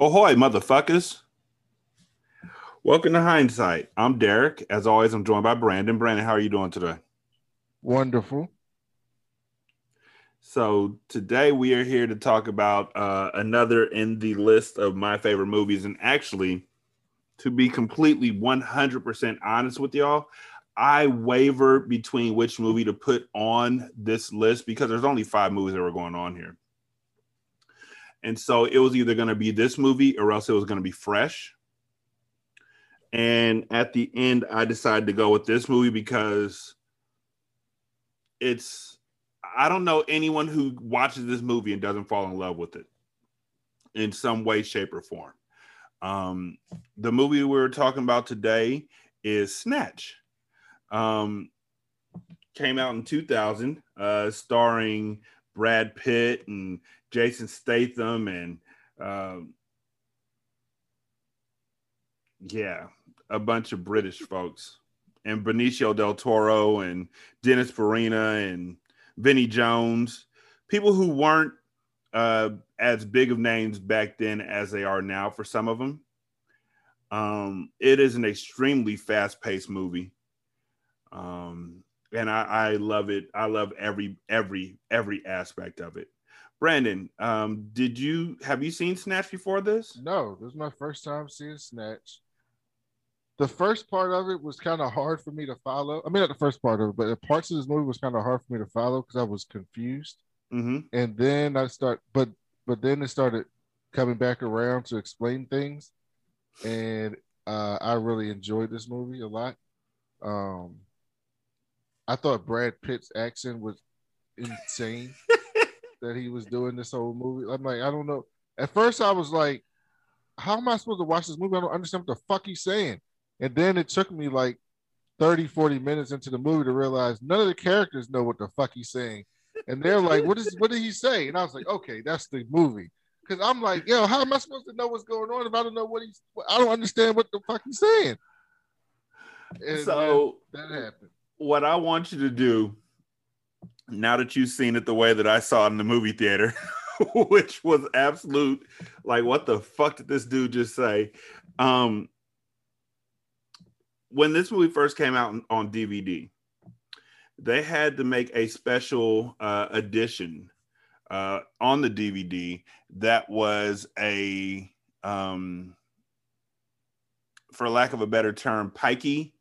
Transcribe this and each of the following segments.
Ahoy, motherfuckers. Welcome to Hindsight. I'm Derik. As always, I'm joined by Brandon. Brandon, how are you doing today? Wonderful. So, today we are here to talk about uh, another in the list of my favorite movies. And actually, to be completely 100% honest with y'all, I waver between which movie to put on this list because there's only five movies that were going on here. And so it was either going to be this movie or else it was going to be fresh. And at the end, I decided to go with this movie because it's, I don't know anyone who watches this movie and doesn't fall in love with it in some way, shape, or form. Um, the movie we're talking about today is Snatch. Um, came out in 2000, uh, starring Brad Pitt and Jason Statham and um, yeah, a bunch of British folks and Benicio del Toro and Dennis Farina and Vinnie Jones, people who weren't uh, as big of names back then as they are now for some of them. Um, it is an extremely fast-paced movie. Um, and I, I love it. I love every every every aspect of it. Brandon, um, did you have you seen Snatch before this? No, this is my first time seeing Snatch. The first part of it was kind of hard for me to follow. I mean, not the first part of it, but the parts of this movie was kind of hard for me to follow because I was confused. Mm-hmm. And then I start, but but then it started coming back around to explain things, and uh, I really enjoyed this movie a lot. Um, I thought Brad Pitt's accent was insane that he was doing this whole movie. I'm like, I don't know. At first, I was like, how am I supposed to watch this movie? I don't understand what the fuck he's saying. And then it took me like 30, 40 minutes into the movie to realize none of the characters know what the fuck he's saying. And they're like, what is what did he say? And I was like, okay, that's the movie. Cause I'm like, yo, how am I supposed to know what's going on if I don't know what he's I don't understand what the fuck he's saying. And so that happened. What I want you to do now that you've seen it the way that I saw it in the movie theater, which was absolute like what the fuck did this dude just say? Um when this movie first came out on DVD, they had to make a special uh, edition uh, on the DVD that was a, um, for lack of a better term, pikey.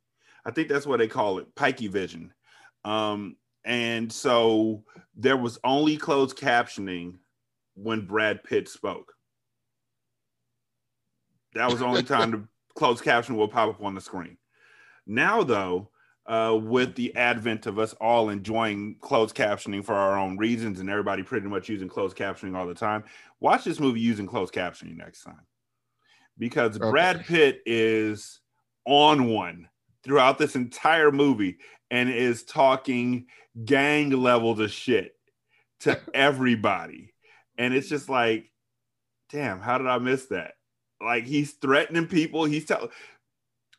I think that's what they call it, pikey vision. Um, and so there was only closed captioning when Brad Pitt spoke. That was the only time the closed caption will pop up on the screen. Now, though, uh, with the advent of us all enjoying closed captioning for our own reasons and everybody pretty much using closed captioning all the time, watch this movie using closed captioning next time. Because okay. Brad Pitt is on one throughout this entire movie and is talking gang levels of shit to everybody. And it's just like, damn, how did I miss that? Like he's threatening people. He's telling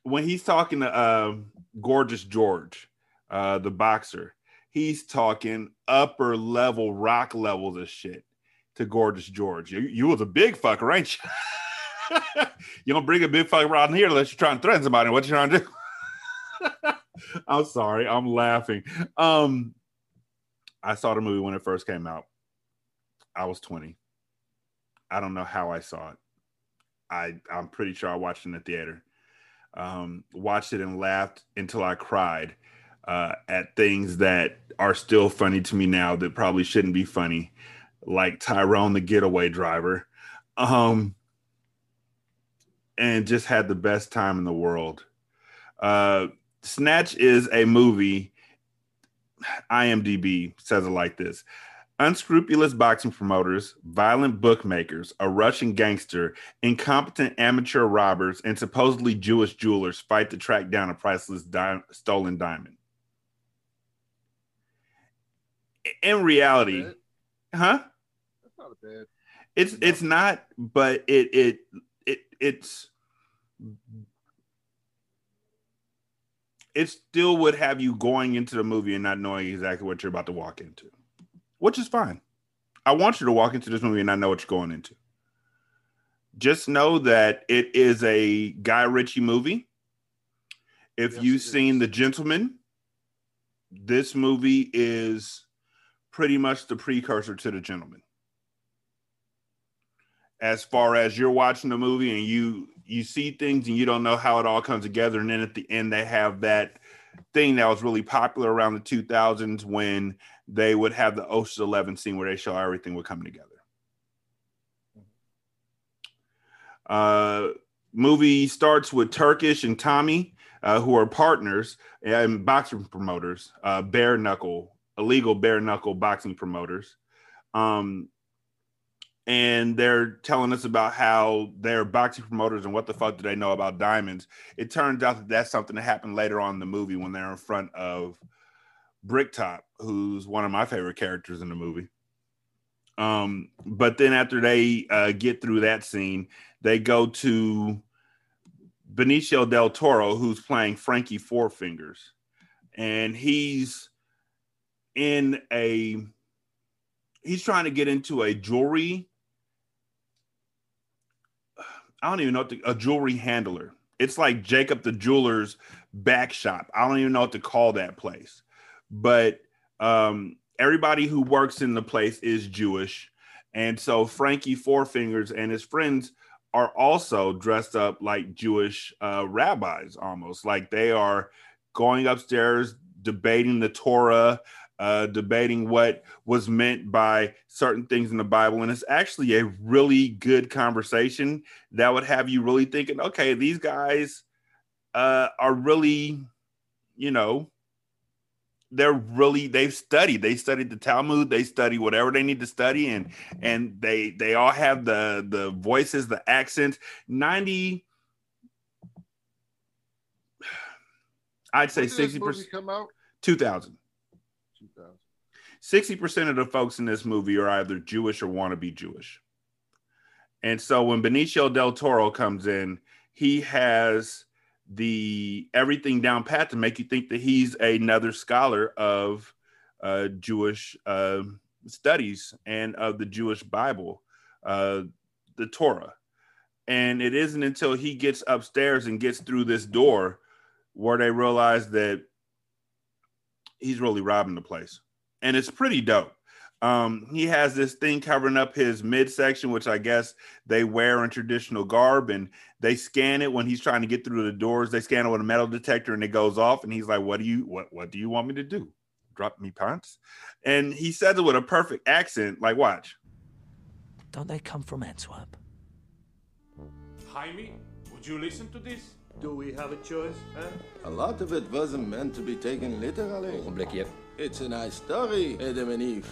when he's talking to uh, Gorgeous George, uh, the boxer, he's talking upper level, rock levels of shit to Gorgeous George. You, you was a big fucker, ain't you? you don't bring a big fucker around here unless you're trying to threaten somebody. What you trying to do? I'm sorry, I'm laughing. Um, I saw the movie when it first came out. I was 20. I don't know how I saw it. I I'm pretty sure I watched it in the theater um, watched it and laughed until I cried uh, at things that are still funny to me now that probably shouldn't be funny, like Tyrone the getaway driver. Um, and just had the best time in the world. Uh, Snatch is a movie. IMDb says it like this Unscrupulous boxing promoters, violent bookmakers, a Russian gangster, incompetent amateur robbers, and supposedly Jewish jewelers fight to track down a priceless di- stolen diamond. In reality, huh? That's not bad. It's it's not, but it it it it's it still would have you going into the movie and not knowing exactly what you're about to walk into which is fine. I want you to walk into this movie and not know what you're going into. just know that it is a Guy Ritchie movie. If Yes, you've seen is. The Gentlemen, this movie is pretty much the precursor to The Gentlemen. As far as you're watching the movie and you you see things and you don't know how it all comes together, and then at the end they have that thing that was really popular around the 2000s when they would have the Ocean's Eleven scene where they show everything would come together. Uh, movie starts with Turkish and Tommy, uh, who are partners and boxing promoters, uh, bare knuckle, illegal bare knuckle boxing promoters. Um, and they're telling us about how they're boxing promoters and what the fuck do they know about diamonds. It turns out that that's something that happened later on in the movie when they're in front of Bricktop, who's one of my favorite characters in the movie. Um, but then after they uh, get through that scene, they go to Benicio del Toro, who's playing Frankie Four Fingers, and he's in a he's trying to get into a jewelry. I don't even know what to, a jewelry handler. It's like Jacob the jeweler's back shop. I don't even know what to call that place, but um, everybody who works in the place is Jewish, and so Frankie Four Fingers and his friends are also dressed up like Jewish uh, rabbis, almost like they are going upstairs debating the Torah, uh, debating what was meant by certain things in the Bible. And it's actually a really good conversation that would have you really thinking, okay, these guys uh, are really, you know, they're really they've studied they studied the talmud they study whatever they need to study and and they they all have the the voices the accents 90 i'd say When did this 60 movie percent come out? 2000 2000. 60% of the folks in this movie are either Jewish or want to be Jewish. And so when Benicio del Toro comes in, he has the everything down pat to make you think that he's another scholar of uh, Jewish uh, studies and of the Jewish Bible, uh, the Torah. And it isn't until he gets upstairs and gets through this door where they realize that he's really robbing the place and it's pretty dope. Um, he has this thing covering up his midsection, which I guess they wear in traditional garb, and they scan it when he's trying to get through the doors. They scan it with a metal detector, and it goes off. And he's like, "What do you what What do you want me to do? Drop me pants?" And he says it with a perfect accent. Like, watch. Don't they come from Antwerp? Jaime, would you listen to this? Do we have a choice, huh? A lot of it wasn't meant to be taken literally. It's a nice story, Adam and Eve.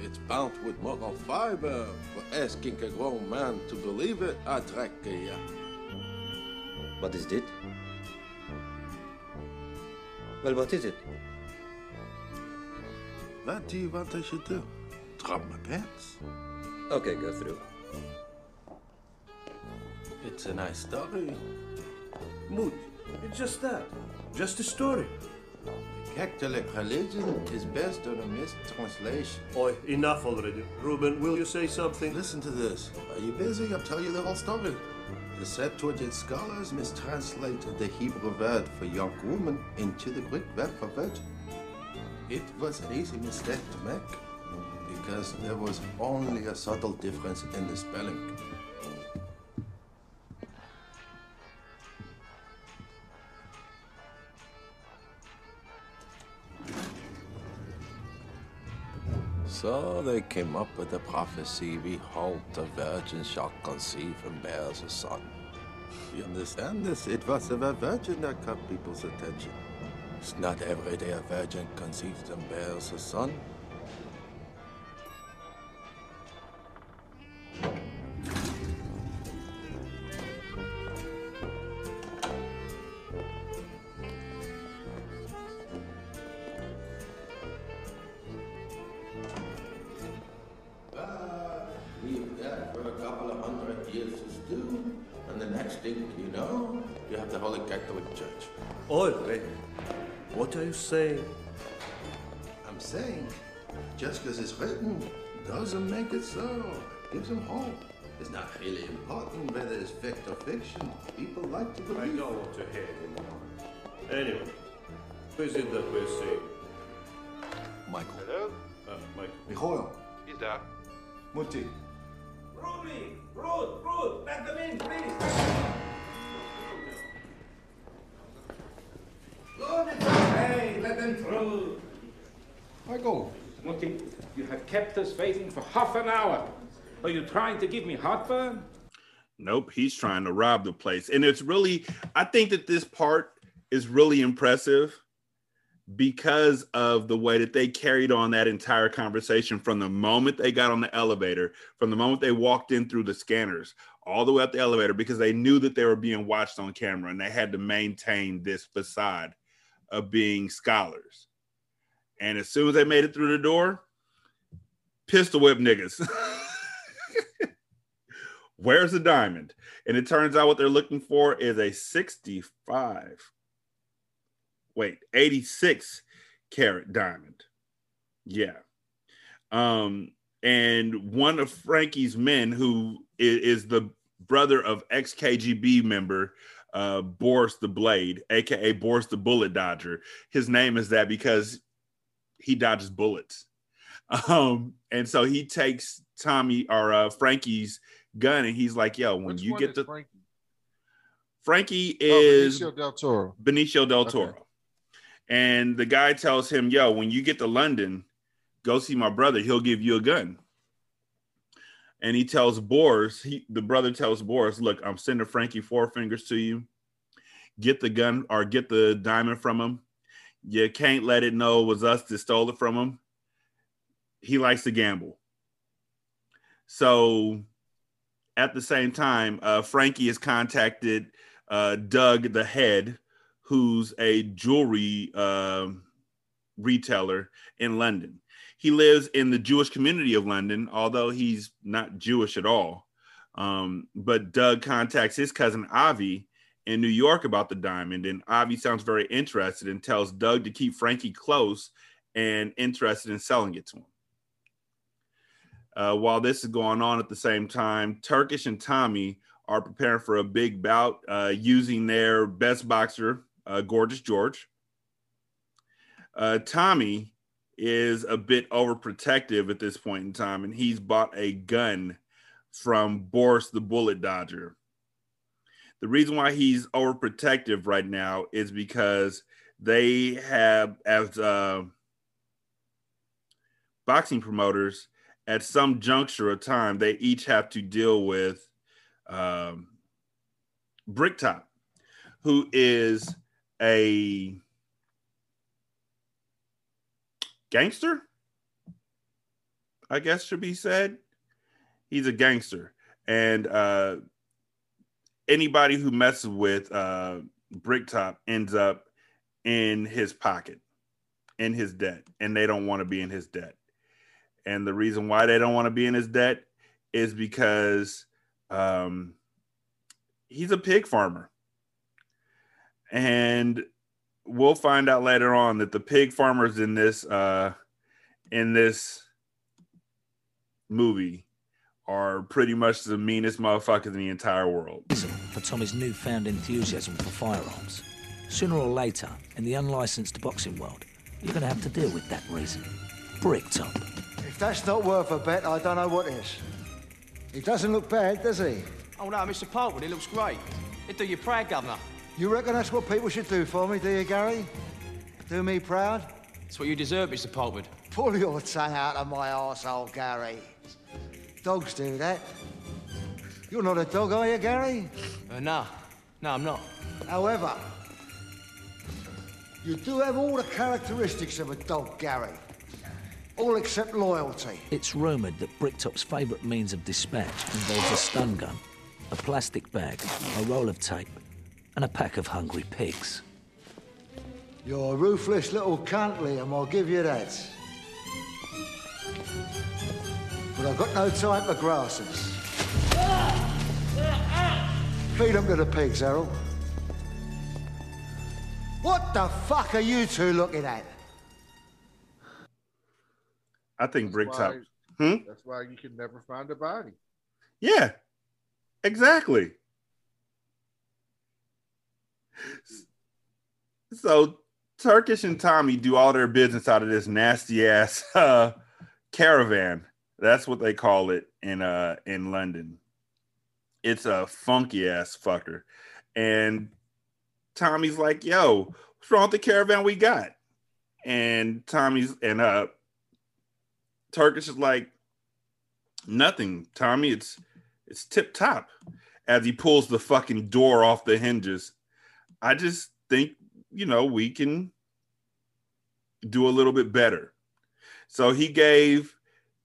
It's bound with moral fiber. For asking a grown man to believe it, I. Wat is dit? Wel, wat is? What do you want I should do? Drop my pants? Okay, go through. It's a nice story. Mood. It's just that. Just a story. Catholic religion is based on a mistranslation. Oi, enough already. Ruben, will you say something? Listen to this. Are you busy? I'll tell you the whole story. The Septuagint scholars mistranslated the Hebrew word for young woman into the Greek word for virgin. It was an easy mistake to make because there was only a subtle difference in the spelling. So they came up with the prophecy Behold, the virgin shall conceive and bear a son. You understand this? It was the virgin that caught people's attention. It's not every day a virgin conceives and bears a son. Couple of hundred years to stew, and the next thing you know, you have the Holy Catholic Church. Oi, wait. What are you saying? I'm saying, just because it's written doesn't make it so. Gives them hope. It's not really important whether it's fact or fiction. People like to believe. I believe. don't want to hear anymore. Anyway, who is it that we're seeing? Michael. Hello? Uh, Michael. Michael. He's down. Mutti. Rudy! Rude! Rude! Let them in, please! Hey, let them through! Michael. Mutti, you have kept us waiting for half an hour. Are you trying to give me heartburn? Nope, he's trying to rob the place. And it's really, I think that this part is really impressive because of the way that they carried on that entire conversation from the moment they got on the elevator, from the moment they walked in through the scanners, all the way up the elevator, because they knew that they were being watched on camera and they had to maintain this facade of being scholars. And as soon as they made it through the door, pistol whip niggas. Where's the diamond? And it turns out what they're looking for is a 65, wait, 86 carat diamond. Yeah. Um, and one of Frankie's men, who is, is the brother of ex KGB member uh, Boris the Blade, aka Boris the Bullet Dodger, his name is that because he dodges bullets. Um, and so he takes Tommy or uh, Frankie's gun and he's like, yo, when Which you get is the Frankie? Frankie Oh, is Benicio del Toro. Benicio del Okay. And the guy tells him, yo, when you get to London, go see my brother. He'll give you a gun. And he tells Boris, he, the brother tells Boris, look, I'm sending Frankie four fingers to you. Get the gun or get the diamond from him. You can't let it know it was us that stole it from him. He likes to gamble. So at the same time, uh, Frankie has contacted uh, Doug the head, who's a jewelry um retailer in London. He lives in the Jewish community of London, although he's not Jewish at all. Um, but Doug contacts his cousin Avi in New York about the diamond, and Avi sounds very interested and tells Doug to keep Frankie close and interested in selling it to him. Uh, while this is going on at the same time, Turkish and Tommy are preparing for a big bout uh, using their best boxer, uh, Gorgeous George. Uh, Tommy is a bit overprotective at this point in time, and he's bought a gun from Boris the Bullet Dodger. The reason why he's overprotective right now is because they have, as uh, boxing promoters, at some juncture of time, they each have to deal with um, Bricktop, who is a gangster, I guess should be said. He's a gangster, and uh, anybody who messes with uh, Bricktop ends up in his pocket, in his debt, and they don't want to be in his debt. And the reason why they don't want to be in his debt is because um, he's a pig farmer. And we'll find out later on that the pig farmers in this uh, in this movie are pretty much the meanest motherfuckers in the entire world. reason for Tommy's newfound enthusiasm for firearms. Sooner or later, in the unlicensed boxing world, you're going to have to deal with that reason. Brick Bricktop. If that's not worth a bet, I don't know what is. He doesn't look bad, does he? Oh no, Mr. Pulford, it looks great. It do you proud, Governor. You reckon that's what people should do for me, do you, Gary? Do me proud? It's what you deserve, Mr. Pulford. Pull your tongue out of my arsehole, Gary. Dogs do that. You're not a dog, are you, Gary? Uh, no, no, I'm not. However, you do have all the characteristics of a dog, Gary. All except loyalty. It's rumoured that Bricktop's favourite means of dispatch involves a stun gun, a plastic bag, a roll of tape, and a pack of hungry pigs. You're a ruthless little cunt, Liam, I'll give you that. But I've got no time for grasses. Feed them to the pigs, Errol. What the fuck are you two looking at? I think Bricktop. Why- Hmm? That's why you can never find a body. Yeah, Exactly. So Turkish and Tommy do all their business out of this nasty ass uh, caravan. That's what they call it in uh in London. It's a funky ass fucker. And Tommy's like, yo, what's wrong with the caravan we got? And Tommy's and uh Turkish is like, nothing, Tommy. It's it's tip top. As he pulls the fucking door off the hinges. I just think, you know, we can do a little bit better. So he gave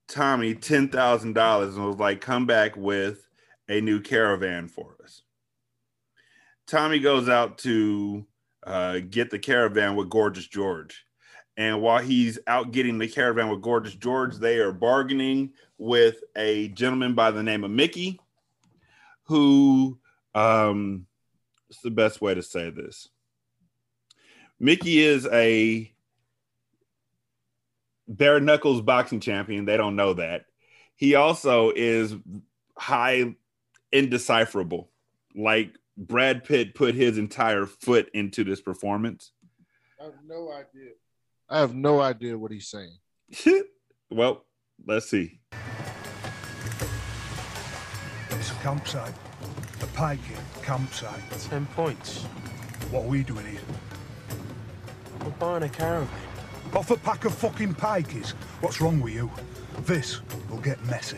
Tommy ten thousand dollars and was like, "Come back with a new caravan for us." Tommy goes out to uh, get the caravan with Gorgeous George, and while he's out getting the caravan with Gorgeous George, they are bargaining with a gentleman by the name of Mickey, who, um, what's the best way to say this? Mickey is a bare knuckles boxing champion. They don't know that. He also is high indecipherable. Like Brad Pitt put his entire foot into this performance. I have no idea. I have no idea what he's saying. well, let's see. It's a campsite. A pike campsite. Ten points. What are we doing here? We're buying a caravan. Off a pack of fucking pikeys. What's wrong with you? This will get messy.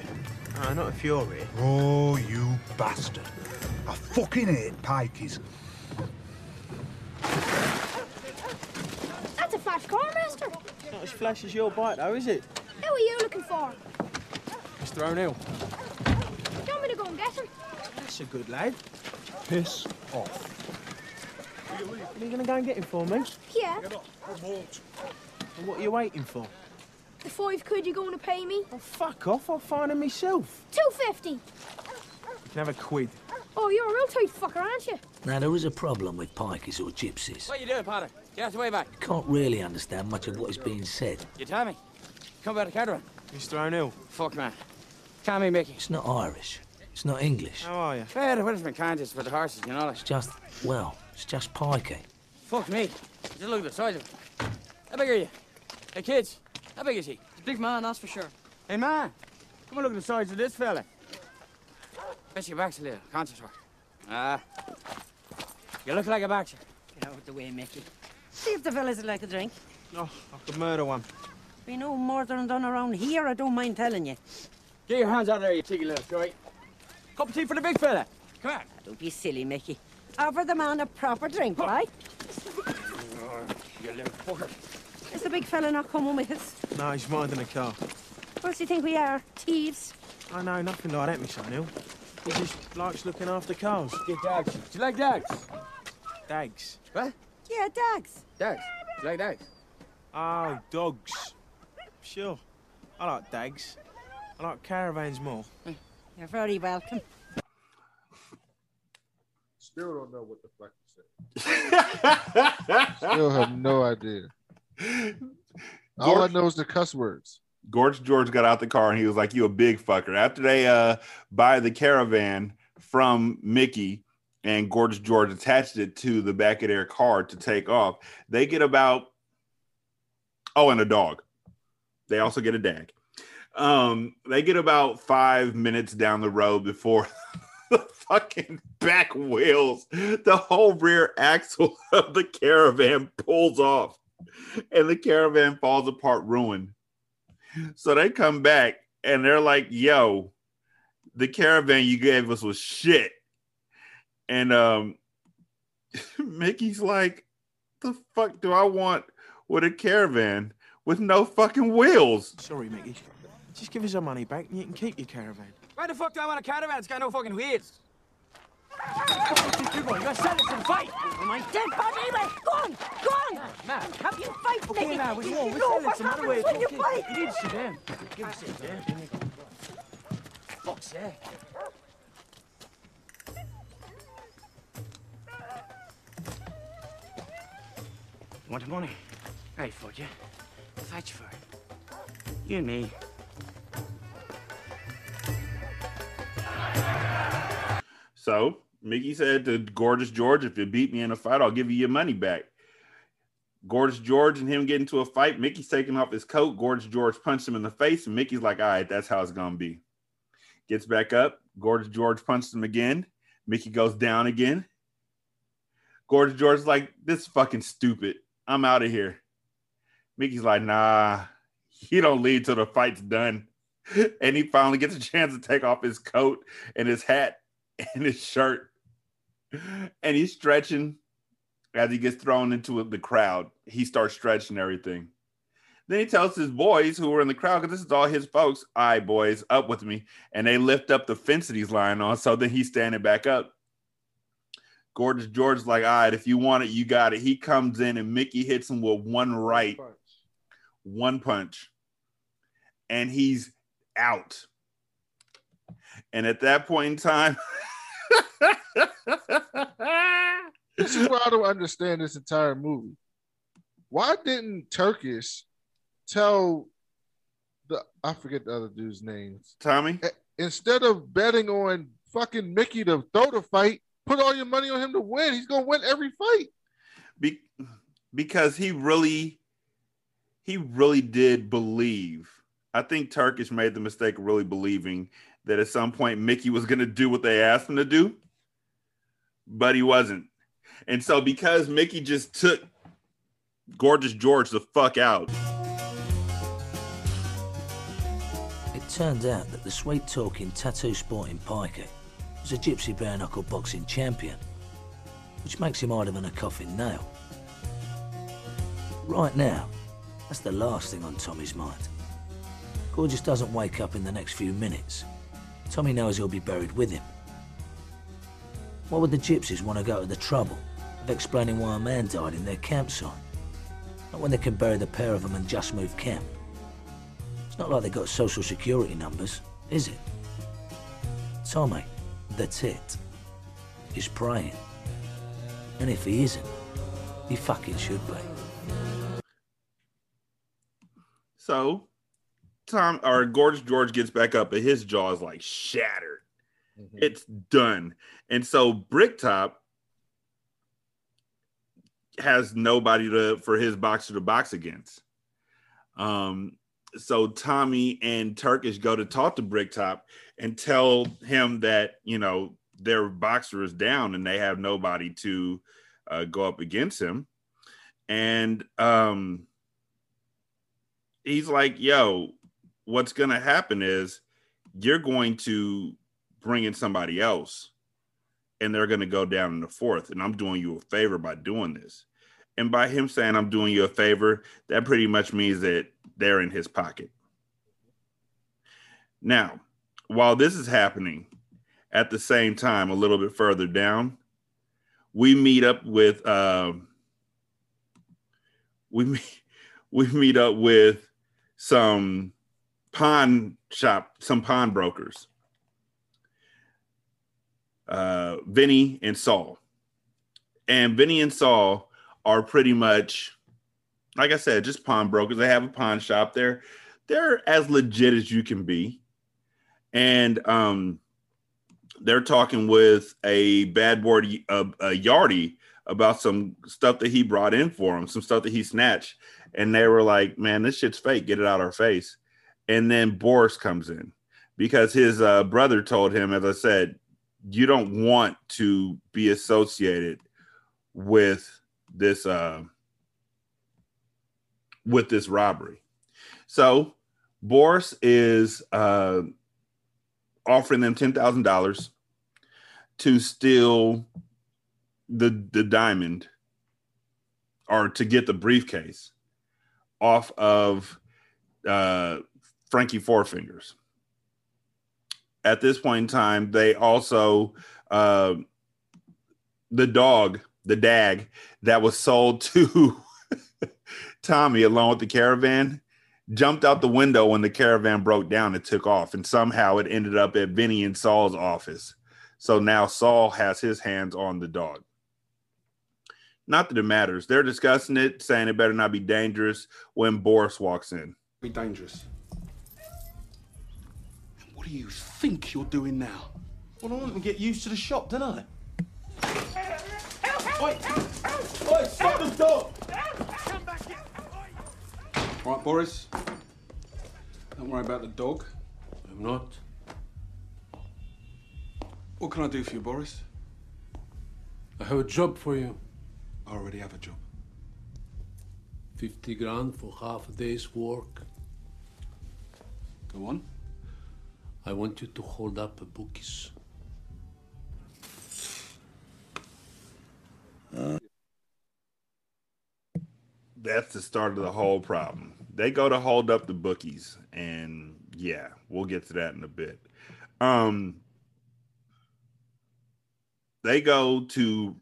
Ah, not if you're here. Oh, you bastard. I fucking hate pikeys. That's a flash car, mister. Not as flash as your bike, though, is it? Who are you looking for? Mr. O'Neill. Do you want me to go and get him? That's a good lad. Piss off. Are you going to go and get him for me? Yeah. And what are you waiting for? The five quid you're going to pay me? Oh, fuck off. I'll find him myself. Two fifty. You can have a quid. Oh, you're a real tight fucker, aren't you? Now, there is a problem with pikeys or gypsies. What are you doing, Potter? Get out the way back. You can't really understand much of what is being said. You tell me. Come about the caravan. Mr. O'Neill. Fuck, man. Call me Mickey. It's not Irish. It's not English. How are you? Fair, what is my contest for the horses, you know? Like. It's just, well, it's just pikey. Fuck me. Just look at the size of him. How big are you? Hey, kids. How big is he? He's a big man, that's for sure. Hey, man. Come and look at the size of this fella. Bet your back's a little. Concert work. Ah. You look like a boxer. Get out of the way, Mickey. See if the fellas would like a drink. Oh, I could murder one. We know more than done around here, I don't mind telling you. Get your hands out there, you cheeky little shite. Cup of tea for the big fella. Come on. Ah, don't be silly, Mickey. Offer the man a proper drink, right? Oh, you little fucker. Is the big fella not coming with us? No, he's minding the car. What do you think we are? Thieves? I know nothing like that, Miss O'Neill. He just likes looking after cars. Get dogs. Do you like dogs? Dags. What? Yeah, dogs. Dogs. Do you like dogs? Oh, dogs. Sure. I like dags. I like caravans more. Hmm. You're very welcome. Still don't know what the fuck you said. Still have no idea. All I know is the cuss words. Gorge George got out the car and he was like, "You a big fucker." After they uh buy the caravan from Mickey and Gorge George attached it to the back of their car to take off, they get about oh, and a dog. They also get a dag. Um, they get about five minutes down the road before the fucking back wheels, the whole rear axle of the caravan pulls off, and the caravan falls apart, ruined. So they come back and they're like, yo, the caravan you gave us was shit. And um Mickey's like, the fuck do I want with a caravan with no fucking wheels? Sorry, Mickey. Just give us our money back and you can keep your caravan. Why the fuck do I want a caravan? It's got no fucking wheels. You gotta sell it and fight. Oh, my dead body, anyway. Go on, go on. Oh, man. Have you fight, Okay, Mickey? now, we You won't. We're know selling what some happens ways. when you fight. You need to sit down. Give us a sit down. Fuck's sake. You want the money? Hey, fuck you. I'll fight you for it. You and me. So Mickey said to Gorgeous George, if you beat me in a fight, I'll give you your money back. Gorgeous George and him get into a fight. Mickey's taking off his coat. Gorgeous George punched him in the face, and Mickey's like, all right, that's how it's gonna be. Gets back up. Gorgeous George punched him again. Mickey goes down again. Gorgeous George's like, this is fucking stupid. I'm out of here. Mickey's like, nah, he don't leave till the fight's done. And he finally gets a chance to take off his coat and his hat and his shirt. And he's stretching as he gets thrown into the crowd. He starts stretching everything. Then he tells his boys who were in the crowd, because this is all his folks, all right, boys, up with me. And they lift up the fence that he's lying on. So then he's standing back up. Gorgeous George's like, all right, if you want it, you got it. He comes in and Mickey hits him with one right, one punch, and he's out. And at that point in time, this is why I don't understand this entire movie. Why didn't Turkish tell the I forget the other dude's names? Tommy. Instead of betting on fucking Mickey to throw the fight, put all your money on him to win. He's gonna win every fight. Be- because he really, he really did believe. I think Turkish made the mistake of really believing that at some point Mickey was gonna do what they asked him to do, but he wasn't. And so because Mickey just took Gorgeous George the fuck out. It turned out that the sweet talking tattoo sporting piker was a gypsy bare knuckle boxing champion, which makes him harder than a coffin nail. Right now, that's the last thing on Tommy's mind. Gorgeous doesn't wake up in the next few minutes. Tommy knows he'll be buried with him. Why would the gypsies want to go to the trouble of explaining why a man died in their campsite? Not when they can bury the pair of them and just move camp. It's not like they've got social security numbers, is it? Tommy, that's it. He's praying. And if he isn't, he fucking should be. So Tom or Gorgeous George gets back up, and his jaw is like shattered. It's done. And so Bricktop has nobody to for his boxer to box against. Um, so Tommy and Turkish go to talk to Bricktop and tell him that you know their boxer is down and they have nobody to uh, go up against him. And um, he's like, "Yo, what's gonna happen is you're going to bring in somebody else." and they're going to go down in the fourth. And I'm doing you a favor by doing this. And by him saying I'm doing you a favor, that pretty much means that they're in his pocket. Now, while this is happening, at the same time, a little bit further down, we meet up with uh, we meet, we meet up with some pawn shop, some pawnbrokers uh, Vinny and Saul. And Vinny and Saul are pretty much, like I said, just pawnbrokers. They have a pawn shop. They're they're as legit as you can be, and um, they're talking with a bad boy, a, a Yardy, about some stuff that he brought in for him, some stuff that he snatched, and they were like, "Man, this shit's fake. Get it out of our face." And then Boris comes in because his uh, brother told him, as I said, you don't want to be associated with this uh with this robbery. So boris is uh offering them $10000 to steal the the diamond or to get the briefcase off of uh frankie four fingers at this point in time, they also uh, the dog, the dag that was sold to Tommy along with the caravan jumped out the window when the caravan broke down and took off, and somehow it ended up at Vinny and Saul's office. So now Saul has his hands on the dog. Not that it matters. They're discussing it, saying it better not be dangerous when Boris walks in. Be dangerous. What do you think you're doing now? Well, I want to get used to the shop, don't I? Wait! Wait, stop the dog! Right, Boris. Don't worry about the dog. I'm not. What can I do for you, Boris? I have a job for you. I already have a job. 50 grand for half a day's work. Go on. I want you to hold up a bookies. That's the start of the whole problem. They go to hold up the bookies, and yeah, we'll get to that in a bit. Um, they go to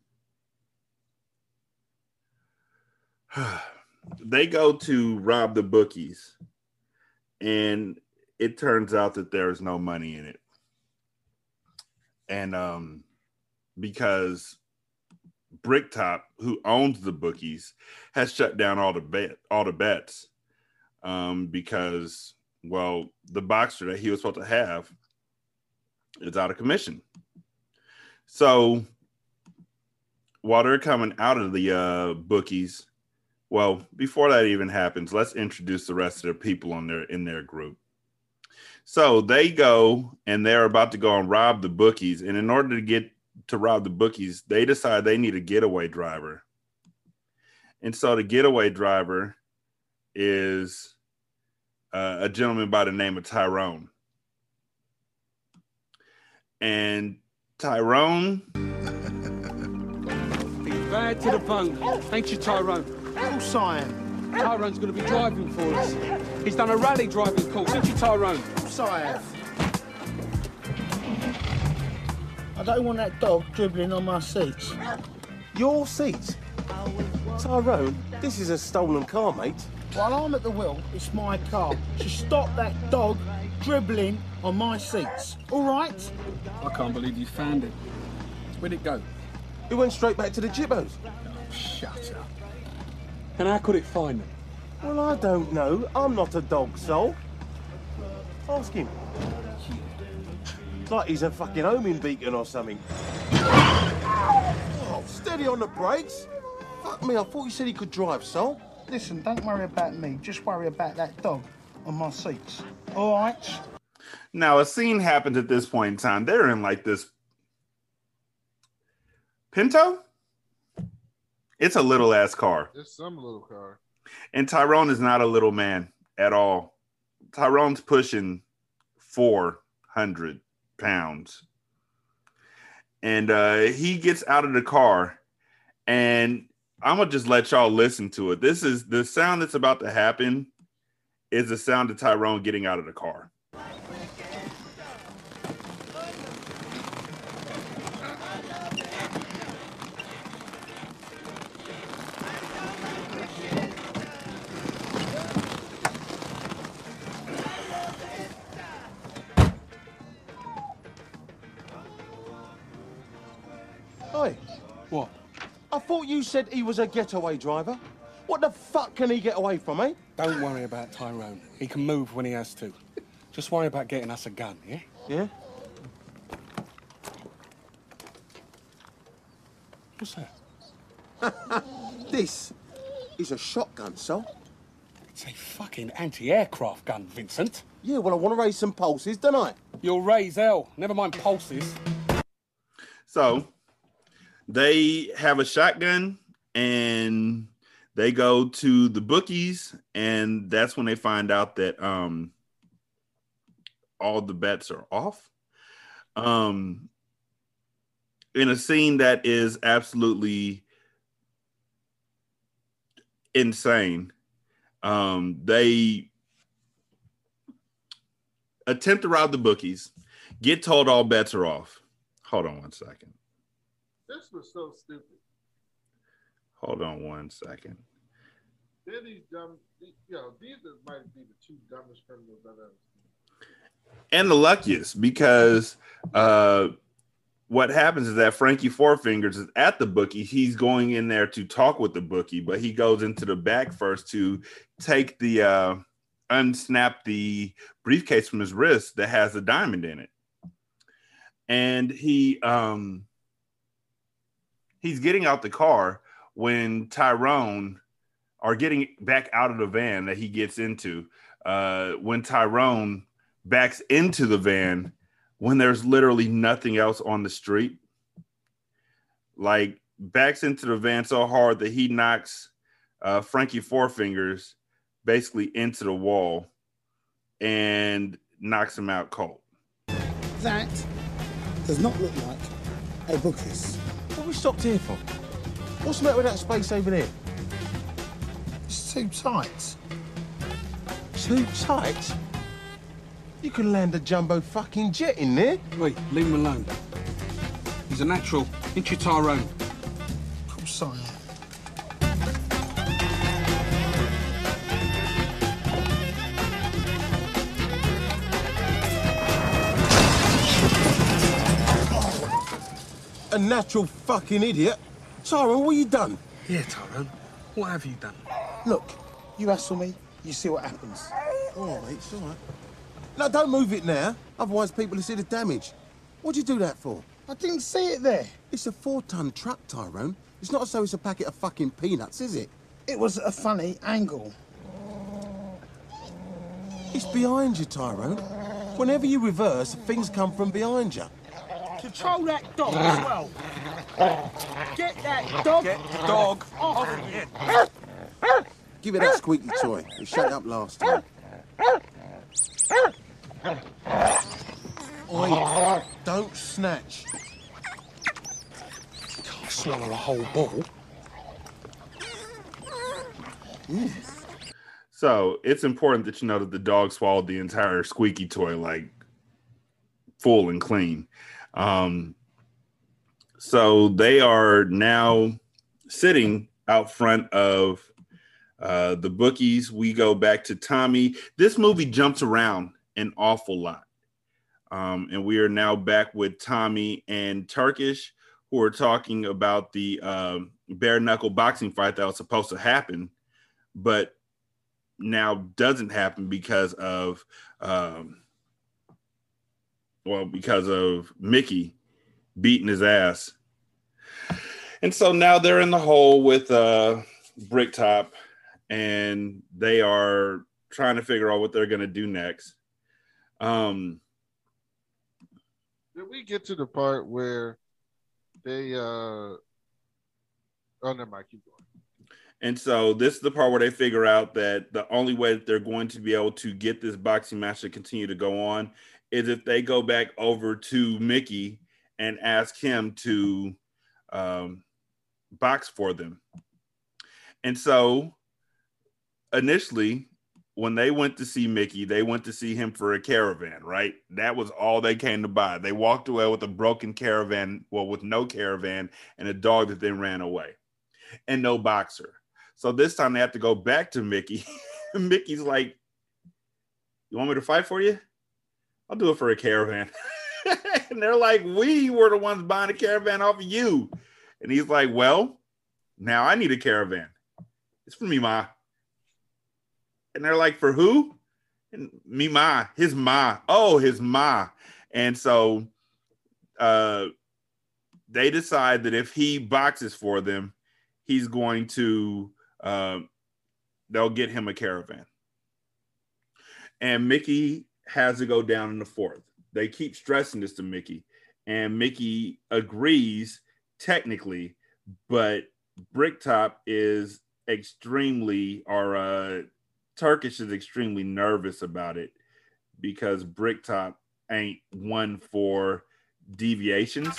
they go to rob the bookies and it turns out that there's no money in it and um because bricktop who owns the bookies has shut down all the bet all the bets um because well the boxer that he was supposed to have is out of commission so while they're coming out of the uh, bookies, well, before that even happens, let's introduce the rest of the people on their in their group. So they go and they're about to go and rob the bookies, and in order to get to rob the bookies, they decide they need a getaway driver. And so the getaway driver is uh, a gentleman by the name of Tyrone. And Tyrone. Bad to the bone. Thank you, Tyrone? Of course Tyrone's going to be driving for us. He's done a rally driving course. Ain't you, Tyrone? Of course I don't want that dog dribbling on my seats. Your seat? Tyrone, this is a stolen car, mate. While I'm at the wheel, it's my car. So stop that dog dribbling on my seats. All right? I can't believe you found it. Where'd it go? It went straight back to the Jibbos. Shut up. And how could it find them? Well, I don't know. I'm not a dog Sol. Ask him. It's like he's a fucking homing beacon or something. Oh, steady on the brakes. Fuck me, I thought you said he could drive, Sol. Listen, don't worry about me. Just worry about that dog on my seats. All right? Now, a scene happens at this point in time. They're in like this Pinto? It's a little ass car. It's some little car. And Tyrone is not a little man at all. Tyrone's pushing 400 pounds. And uh, he gets out of the car, and I'm going to just let y'all listen to it. This is the sound that's about to happen is the sound of Tyrone getting out of the car. Oi. What? I thought you said he was a getaway driver. What the fuck can he get away from, eh? Don't worry about Tyrone. He can move when he has to. Just worry about getting us a gun, yeah? Yeah? What's that? This is a shotgun, so? It's a fucking anti-aircraft gun, Vincent. Yeah, well, I want to raise some pulses, don't I? You'll raise hell. Never mind pulses. So they have a shotgun and they go to the bookies, and that's when they find out that um all the bets are off. Um in a scene that is absolutely insane. Um they attempt to rob the bookies, get told all bets are off. Hold on one second. This was so stupid. Hold on one second. They're these dumb, you know, these might be the two dumbest criminals I've ever seen. and the luckiest because uh what happens is that Frankie Four Fingers is at the bookie. He's going in there to talk with the bookie, but he goes into the back first to take the uh unsnap the briefcase from his wrist that has a diamond in it. and he um he's getting out the car when Tyrone are getting back out of the van that he gets into. Uh, when Tyrone backs into the van when there's literally nothing else on the street, like backs into the van so hard that he knocks uh, Frankie Four basically into the wall and knocks him out cold. That does not look like a bookies. What we stopped here for? What's the matter with that space over there? It's too tight. Too tight? You can land a jumbo fucking jet in there. Wait, leave him alone. He's a natural. Ain't you, Tyrone? Natural fucking idiot. Tyrone, what you done? Yeah, Tyrone. What have you done? Look, you hassle me, you see what happens. All right, mate, it's all right. No, don't move it now. Otherwise, people will see the damage. What'd you do that for? I didn't see it there. It's a four-ton truck, Tyrone. It's not as though it's a packet of fucking peanuts, is it? It was a funny angle. It's behind you, Tyrone. Whenever you reverse, things come from behind you. Control that dog as well. Get that dog. Get the dog off Give it that squeaky toy. It shut up last time. Oi, don't snatch. Can't swallow a whole ball. So it's important that you know that the dog swallowed the entire squeaky toy like full and clean. Um, so they are now sitting out front of uh, the bookies. We go back to Tommy. This movie jumps around an awful lot. Um, and we are now back with Tommy and Turkish, who are talking about the um bare knuckle boxing fight that was supposed to happen, but now doesn't happen because of um, well because of Mickey beating his ass. And so now they're in the hole with uh Bricktop and they are trying to figure out what they're going to do next. Um Did we get to the part where they uh oh never mind, keep going. And so this is the part where they figure out that the only way that they're going to be able to get this boxing match to continue to go on is if they go back over to Mickey and ask him to um, box for them. And so initially, when they went to see Mickey, they went to see him for a caravan, right? That was all they came to buy. They walked away with a broken caravan, well, with no caravan and a dog that then ran away and no boxer. So this time they have to go back to Mickey. Mickey's like, You want me to fight for you? I'll do it for a caravan. and they're like, We were the ones buying a caravan off of you. And he's like, Well, now I need a caravan. It's for me, Ma. And they're like, For who? And me, Ma, his Ma. Oh, his Ma. And so uh they decide that if he boxes for them, he's going to um, they'll get him a caravan. And Mickey has to go down in the fourth. They keep stressing this to Mickey, and Mickey agrees technically, but Bricktop is extremely, or uh, Turkish is extremely nervous about it because Bricktop ain't one for deviations.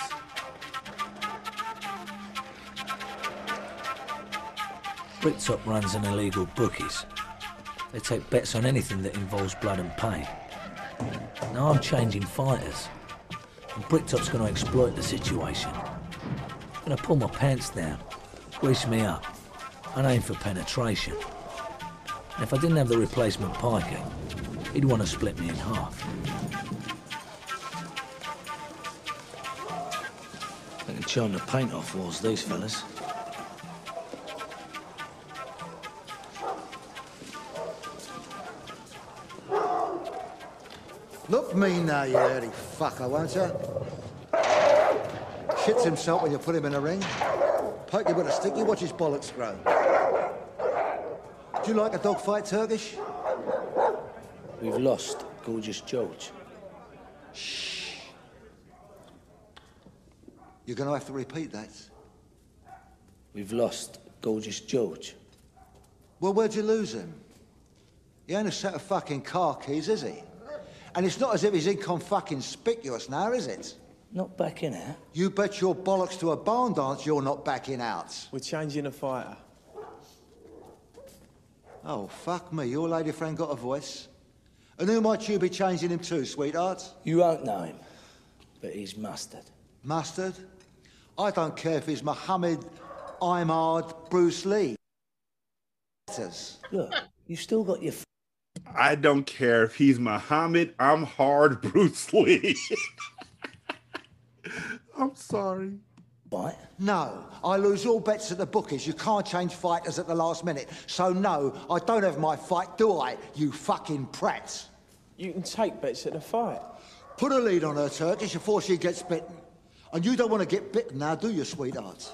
Bricktop runs an illegal bookies. They take bets on anything that involves blood and pain. Now I'm changing fighters. And Bricktop's going to exploit the situation. I'm Going to pull my pants down, grease me up, and aim for penetration. And if I didn't have the replacement pikey, he'd want to split me in half. They can charm the paint off walls, these fellas. Look me now, you dirty fucker, won't you? Shits himself when you put him in a ring. Poke him with a stick, you watch his bollocks grow. Do you like a dog fight, Turkish? We've lost Gorgeous George. Shh. You're going to have to repeat that. We've lost Gorgeous George. Well, where'd you lose him? He ain't a set of fucking car keys, is he? And it's not as if he's inconspicuous now, is it? Not backing out. You bet your bollocks to a barn dance you're not backing out. We're changing a fighter. Oh, fuck me. Your lady friend got a voice. And who might you be changing him to, sweetheart? You won't know him, but he's mustard. Mustard? I don't care if he's Mohammed, Imard, Bruce Lee. Look, you've still got your. F- I don't care if he's Muhammad. I'm hard Bruce Lee. I'm sorry. What? No, I lose all bets at the bookies. You can't change fighters at the last minute. So no, I don't have my fight, do I? You fucking prat. You can take bets at the fight. Put a lead on her, Turkish, before she gets bitten. And you don't want to get bitten now, do you, sweetheart?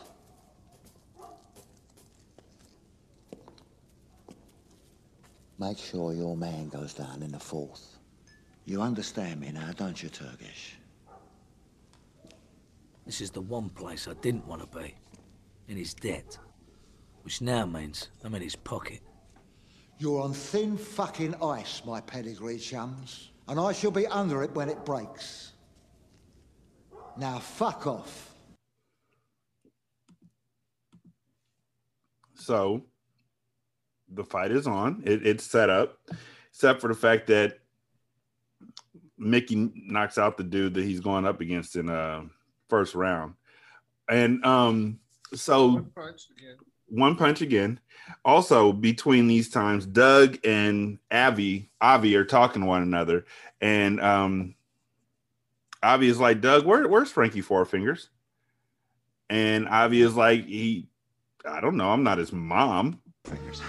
Make sure your man goes down in the fourth. You understand me now, don't you, Turkish? This is the one place I didn't want to be. In his debt. Which now means I'm in his pocket. You're on thin fucking ice, my pedigree chums. And I shall be under it when it breaks. Now fuck off. So the fight is on. It, it's set up, except for the fact that Mickey knocks out the dude that he's going up against in uh first round. And um so one punch again. One punch again. Also, between these times, Doug and Avi, Avi are talking to one another, and um, Avi is like, "Doug, where, where's Frankie Four Fingers?" And Avi is like, "He, I don't know. I'm not his mom." Fingers.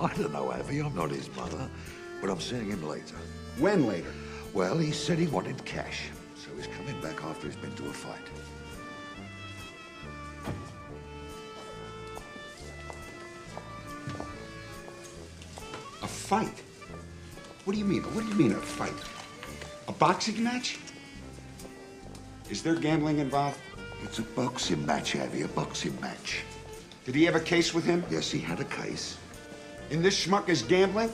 I don't know, Avi. I'm not his mother, but I'm seeing him later. When later? Well, he said he wanted cash, so he's coming back after he's been to a fight. A fight? What do you mean? What do you mean a fight? A boxing match? Is there gambling involved? It's a boxing match, Avi, a boxing match. Did he have a case with him? Yes, he had a case. And this schmuck is gambling?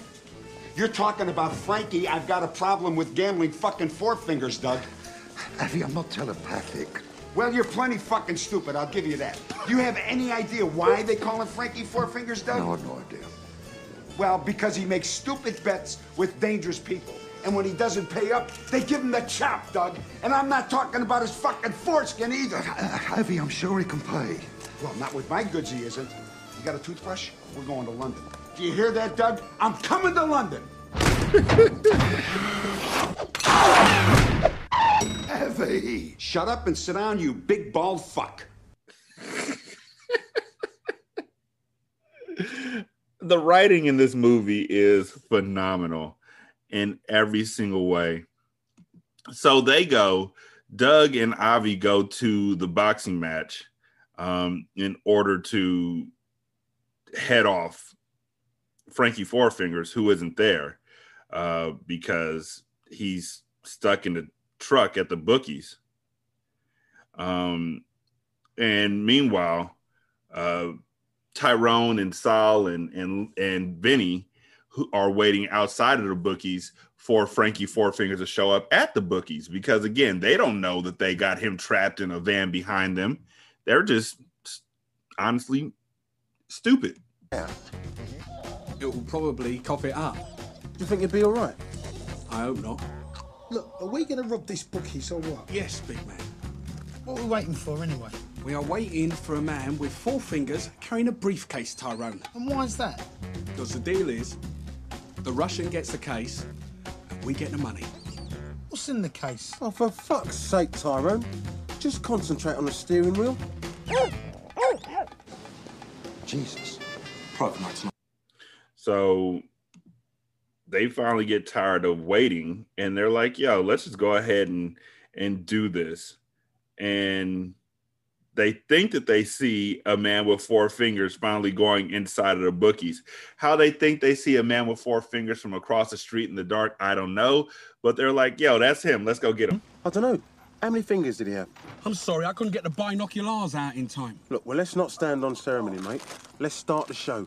You're talking about Frankie. I've got a problem with gambling fucking four fingers, Doug. Avi, I'm not telepathic. Well, you're plenty fucking stupid, I'll give you that. Do you have any idea why they call him Frankie Four Fingers, Doug? No, no idea. Well, because he makes stupid bets with dangerous people. And when he doesn't pay up, they give him the chop, Doug. And I'm not talking about his fucking foreskin either. Uh, uh, Avi, I'm sure he can pay. Well, not with my goods, he isn't. You got a toothbrush? We're going to London. Do you hear that, Doug? I'm coming to London. Avi! Shut up and sit down, you big bald fuck. the writing in this movie is phenomenal in every single way. So they go, Doug and Avi go to the boxing match um, in order to head off Frankie Four Fingers, who isn't there uh, because he's stuck in the truck at the bookies. Um, and meanwhile, uh, Tyrone and Sol and and and Vinny who are waiting outside of the bookies for Frankie Four Fingers to show up at the bookies because again, they don't know that they got him trapped in a van behind them. They're just honestly stupid. Yeah. It will probably cough it up. Do you think it'd be all right? I hope not. Look, are we going to rob this bookies or what? Yes, big man. What are we waiting for anyway? We are waiting for a man with four fingers carrying a briefcase, Tyrone. And why is that? Because the deal is the Russian gets the case and we get the money. What's in the case? Oh, for fuck's sake, Tyrone. Just concentrate on the steering wheel. Jesus. Private night's not. So they finally get tired of waiting and they're like, yo, let's just go ahead and and do this. And they think that they see a man with four fingers finally going inside of the bookies. How they think they see a man with four fingers from across the street in the dark, I don't know. But they're like, yo, that's him. Let's go get him. I don't know. How many fingers did he have? I'm sorry, I couldn't get the binoculars out in time. Look, well, let's not stand on ceremony, mate. Let's start the show.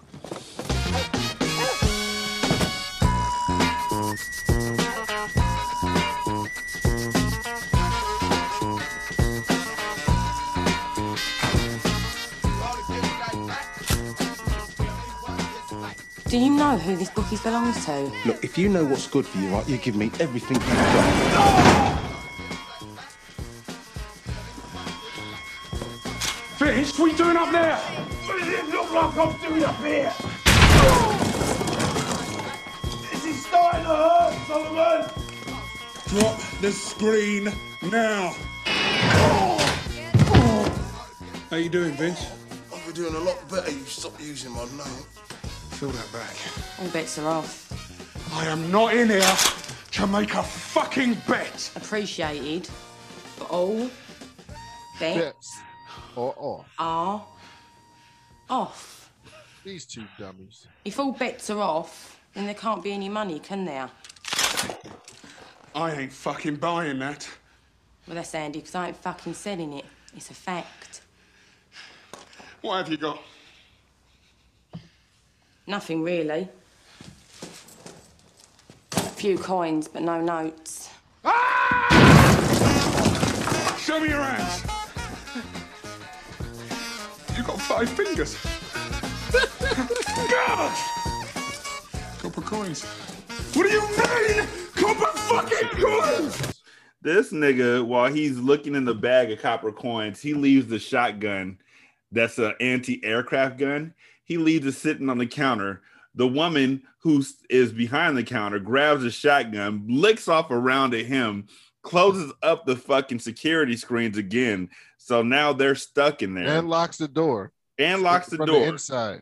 Do you know who this bookie belongs to? Look, if you know what's good for you, right, you give me everything you've got. Fish, what are you doing up there? What does it look like I'm doing up here? This is starting to hurt, Solomon! Drop the screen now. How you doing, Vince? I'll be doing a lot better. You stop using my name. Fill that back. All bets are off. I am not in here to make a fucking bet. Appreciated. But all bets Bets or off. are off. These two dummies. If all bets are off, then there can't be any money, can there? I ain't fucking buying that. Well, that's handy, because I ain't fucking selling it. It's a fact. What have you got? Nothing really. A few coins, but no notes. Ah! Show me your hands. You got five fingers. God! Copper coins. What do you mean? Copper fucking coins! This nigga, while he's looking in the bag of copper coins, he leaves the shotgun that's an anti-aircraft gun. He leaves it sitting on the counter. The woman who is behind the counter grabs a shotgun, licks off a round at him, closes up the fucking security screens again. So now they're stuck in there. And locks the door. And locks the door. inside.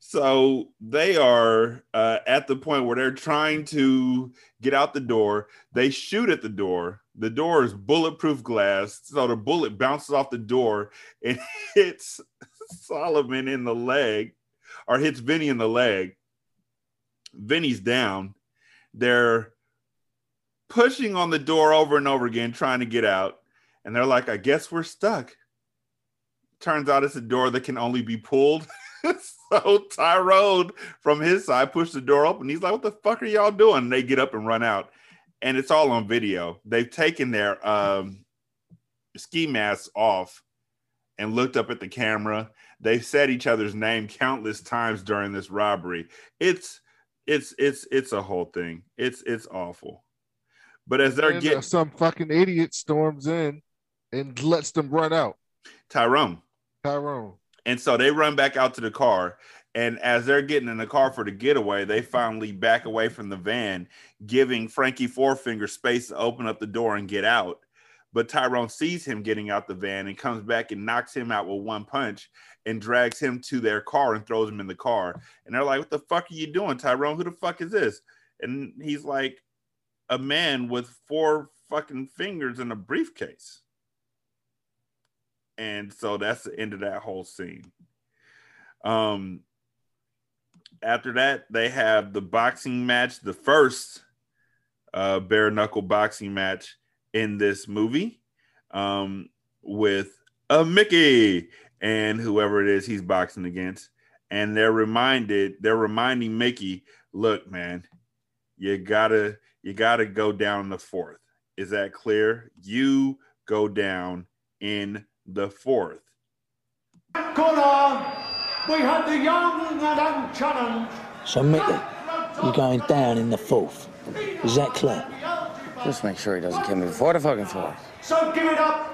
So they are uh, at the point where they're trying to get out the door. They shoot at the door. The door is bulletproof glass. So the bullet bounces off the door and hits Solomon in the leg or hits Vinny in the leg. Vinny's down. They're pushing on the door over and over again, trying to get out. And they're like, I guess we're stuck. Turns out it's a door that can only be pulled. so Tyrone from his side pushed the door open. He's like, What the fuck are y'all doing? And they get up and run out. And it's all on video. They've taken their um, ski masks off and looked up at the camera. They've said each other's name countless times during this robbery. It's it's it's it's a whole thing. It's it's awful. But as they're And, uh, getting some fucking idiot storms in and lets them run out. Tyrone. Tyrone. And so they run back out to the car. And as they're getting in the car for the getaway, they finally back away from the van, giving Frankie Forefinger space to open up the door and get out. But Tyrone sees him getting out the van and comes back and knocks him out with one punch and drags him to their car and throws him in the car. And they're like, What the fuck are you doing, Tyrone? Who the fuck is this? And he's like, A man with four fucking fingers in a briefcase. And so that's the end of that whole scene. Um, after that, they have the boxing match, the first uh, bare knuckle boxing match in this movie um, with a Mickey and whoever it is he's boxing against. And they're reminded, they're reminding Mickey, look, man, you gotta, you gotta go down the fourth. Is that clear? You go down in the fourth. Good on. We had the young and unchallenged. So, Mickey, you're going down in the fourth. Is that clear? Just make sure he doesn't kill me before the fucking fourth. So give it up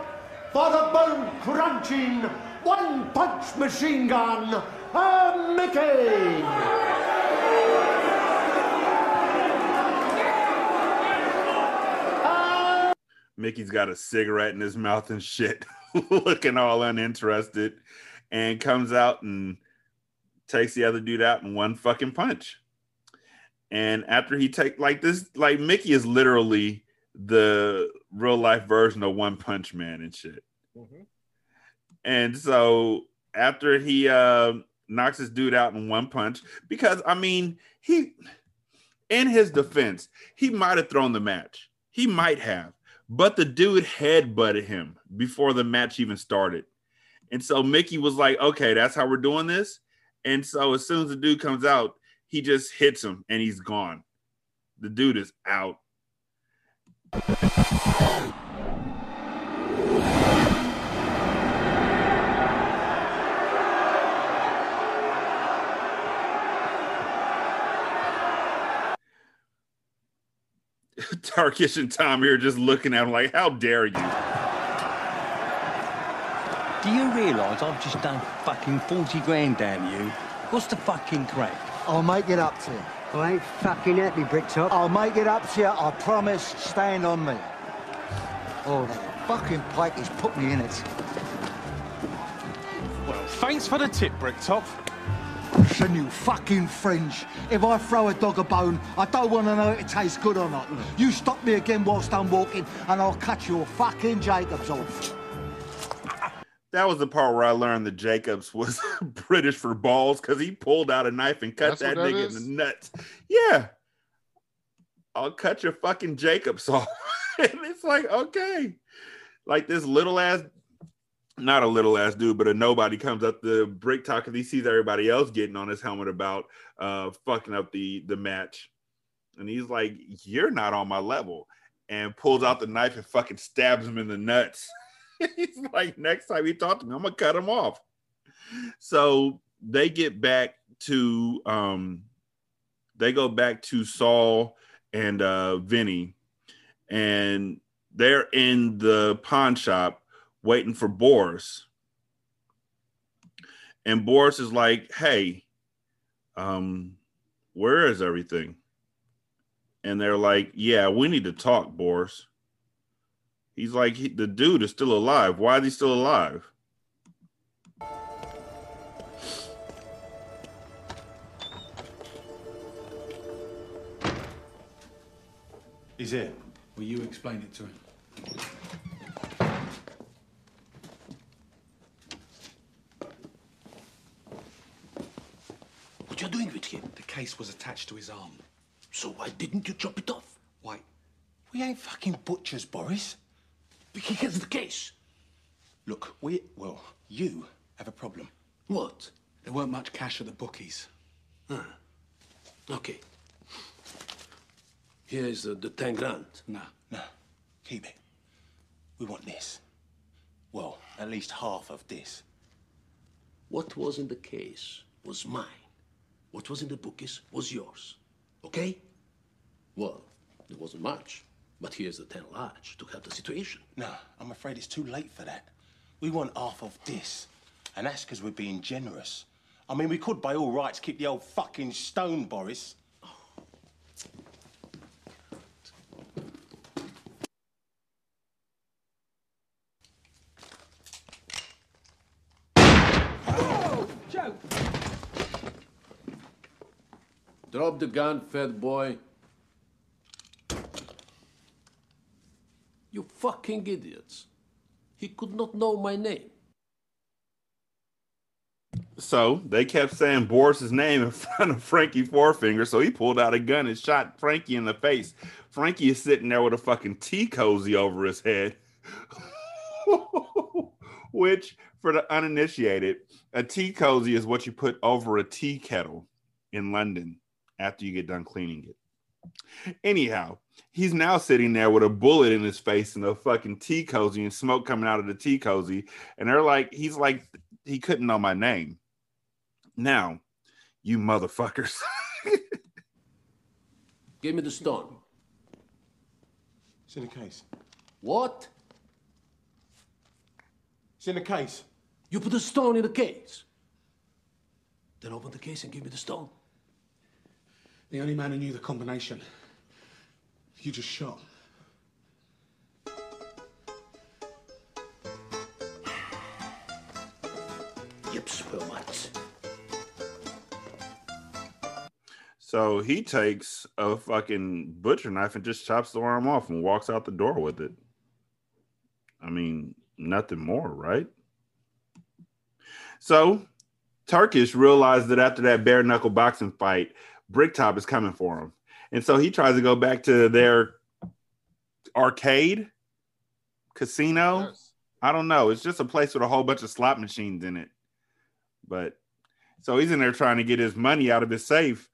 for the bone crunching, one punch machine gun, a Mickey. Uh, Mickey's got a cigarette in his mouth and shit, looking all uninterested, and comes out and takes the other dude out in one fucking punch. And after he take like this, like Mickey is literally the real life version of One Punch Man and shit. And so after he uh, knocks this dude out in one punch, because I mean, he, in his defense, he might have thrown the match. He might have, but the dude head butted him before the match even started. And so Mickey was like, okay, that's how we're doing this. And so as soon as the dude comes out, he just hits him and he's gone. The dude is out. Turkish and Tom here just looking at him like, how dare you? Do you realise I've just done fucking 40 grand, damn you? What's the fucking crack? I'll make it up to you. I ain't fucking happy, Bricktop. I'll make it up to you, I promise. Stand on me. Oh, that fucking pike has put me in it. Well, thanks for the tip, Bricktop. Listen, you fucking fringe. If I throw a dog a bone, I don't want to know if it tastes good or not. You stop me again whilst I'm walking, and I'll cut your fucking Jacobs off. That was the part where I learned that Jacobs was British for balls because he pulled out a knife and cut That's that that nigga is? in the nuts. Yeah. I'll cut your fucking Jacobs off. and it's like, okay. Like this little ass, not a little ass dude, but a nobody comes up the Bricktop because he sees everybody else getting on his helmet about uh fucking up the the match. And he's like, You're not on my level. And pulls out the knife and fucking stabs him in the nuts. he's like, next time he talk to me, I'm gonna cut him off. So they get back to um they go back to Sol and uh Vinny, and they're in the pawn shop waiting for Boris. And Boris is like, hey, um, where is everything? And they're like, yeah, we need to talk, Boris. He's like, he, the dude is still alive. Why is he still alive? He's here. Will you explain it to him? What you doing with him? The case was attached to his arm. So why didn't you chop it off? Why? We ain't fucking butchers, Boris. He has the case. Look, we, well, you have a problem. What? There weren't much cash at the bookies. Huh. Okay. Here is uh, the 10 grand. No, no. Keep it. We want this. Well, at least half of this. What was in the case was mine. What was in the bookies was yours. Okay? Well, it wasn't much. But here's the 10 large to help the situation. No, I'm afraid it's too late for that. We want half of this. And that's because we're being generous. I mean, we could by all rights keep the old fucking stone, Boris. Joe! Drop the gun, fat boy. Fucking idiots. He could not know my name. So they kept saying Boris's name in front of Frankie Forefinger. So he pulled out a gun and shot Frankie in the face. Frankie is sitting there with a fucking tea cozy over his head. Which, for the uninitiated, a tea cozy is what you put over a tea kettle in London after you get done cleaning it. Anyhow, he's now sitting there with a bullet in his face and a fucking tea cozy and smoke coming out of the tea cozy. And they're like, he's like, he couldn't know my name. Now, you motherfuckers. Give me the stone. It's in the case. What? It's in the case. You put the stone in the case. Then open the case and give me the stone. The only man who knew the combination. You just shot. Yips, well, so he takes a fucking butcher knife and just chops the arm off and walks out the door with it. I mean, nothing more, right? So Turkish realized that after that bare knuckle boxing fight, Bricktop is coming for him. And so he tries to go back to their arcade casino. Yes. I don't know. It's just a place with a whole bunch of slot machines in it. But so he's in there trying to get his money out of his safe.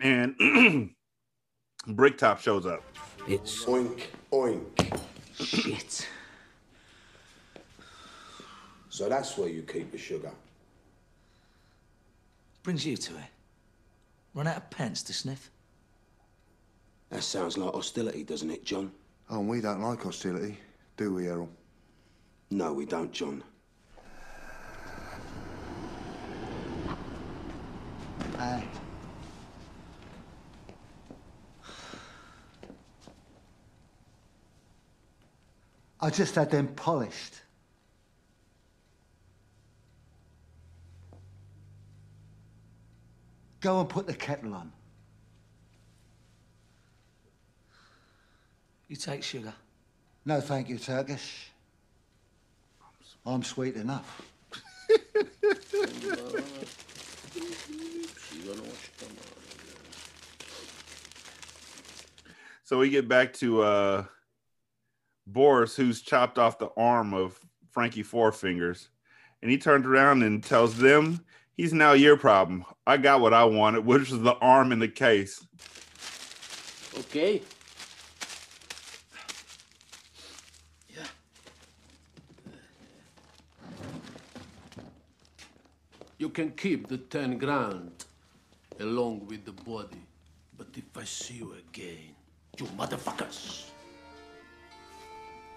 And Bricktop shows up. It's Oink, oink. shit. So that's where you keep the sugar. Brings you to it. Run out of pence to sniff. That sounds like hostility, doesn't it, John? Oh, and we don't like hostility, do we, Errol? No, we don't, John. Aye. I just had them polished. Go and put the kettle on. You take sugar. No, thank you, Turkish. I'm sweet enough. So we get back to uh Boris, who's chopped off the arm of Frankie Four Fingers, and he turns around and tells them he's now your problem. I got what I wanted, which was the arm in the case. Okay. Yeah. You can keep the ten grand along with the body. But if I see you again, you motherfuckers.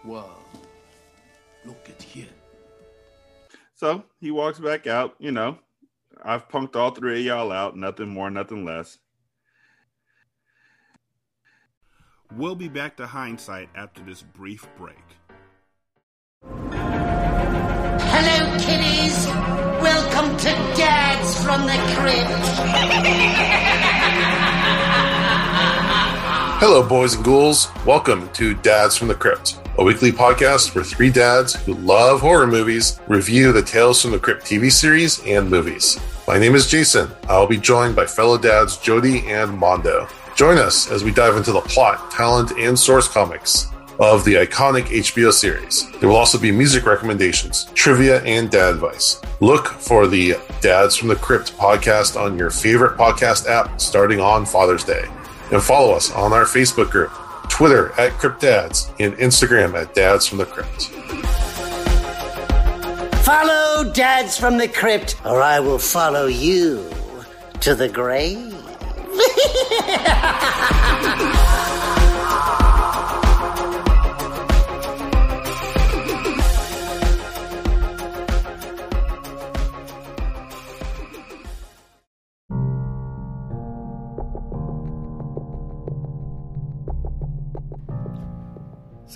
Well, look at here. So he walks back out, you know. I've punked all three of y'all out, nothing more, nothing less. We'll be back to hindsight after this brief break. Hello, kiddies. Welcome to Dads from the Crypt. Hello, boys and ghouls. Welcome to Dads from the Crypt, a weekly podcast where three dads who love horror movies review the Tales from the Crypt TV series and movies. My name is Jason. I'll be joined by fellow dads Jody and Mondo. Join us as we dive into the plot, talent, and source comics of the iconic HBO series. There will also be music recommendations, trivia, and dad advice. Look for the Dads from the Crypt podcast on your favorite podcast app starting on Father's Day. And follow us on our Facebook group, Twitter at Crypt Dads, and Instagram at Dads from the Crypt. Follow Dads from the Crypt, or I will follow you to the grave.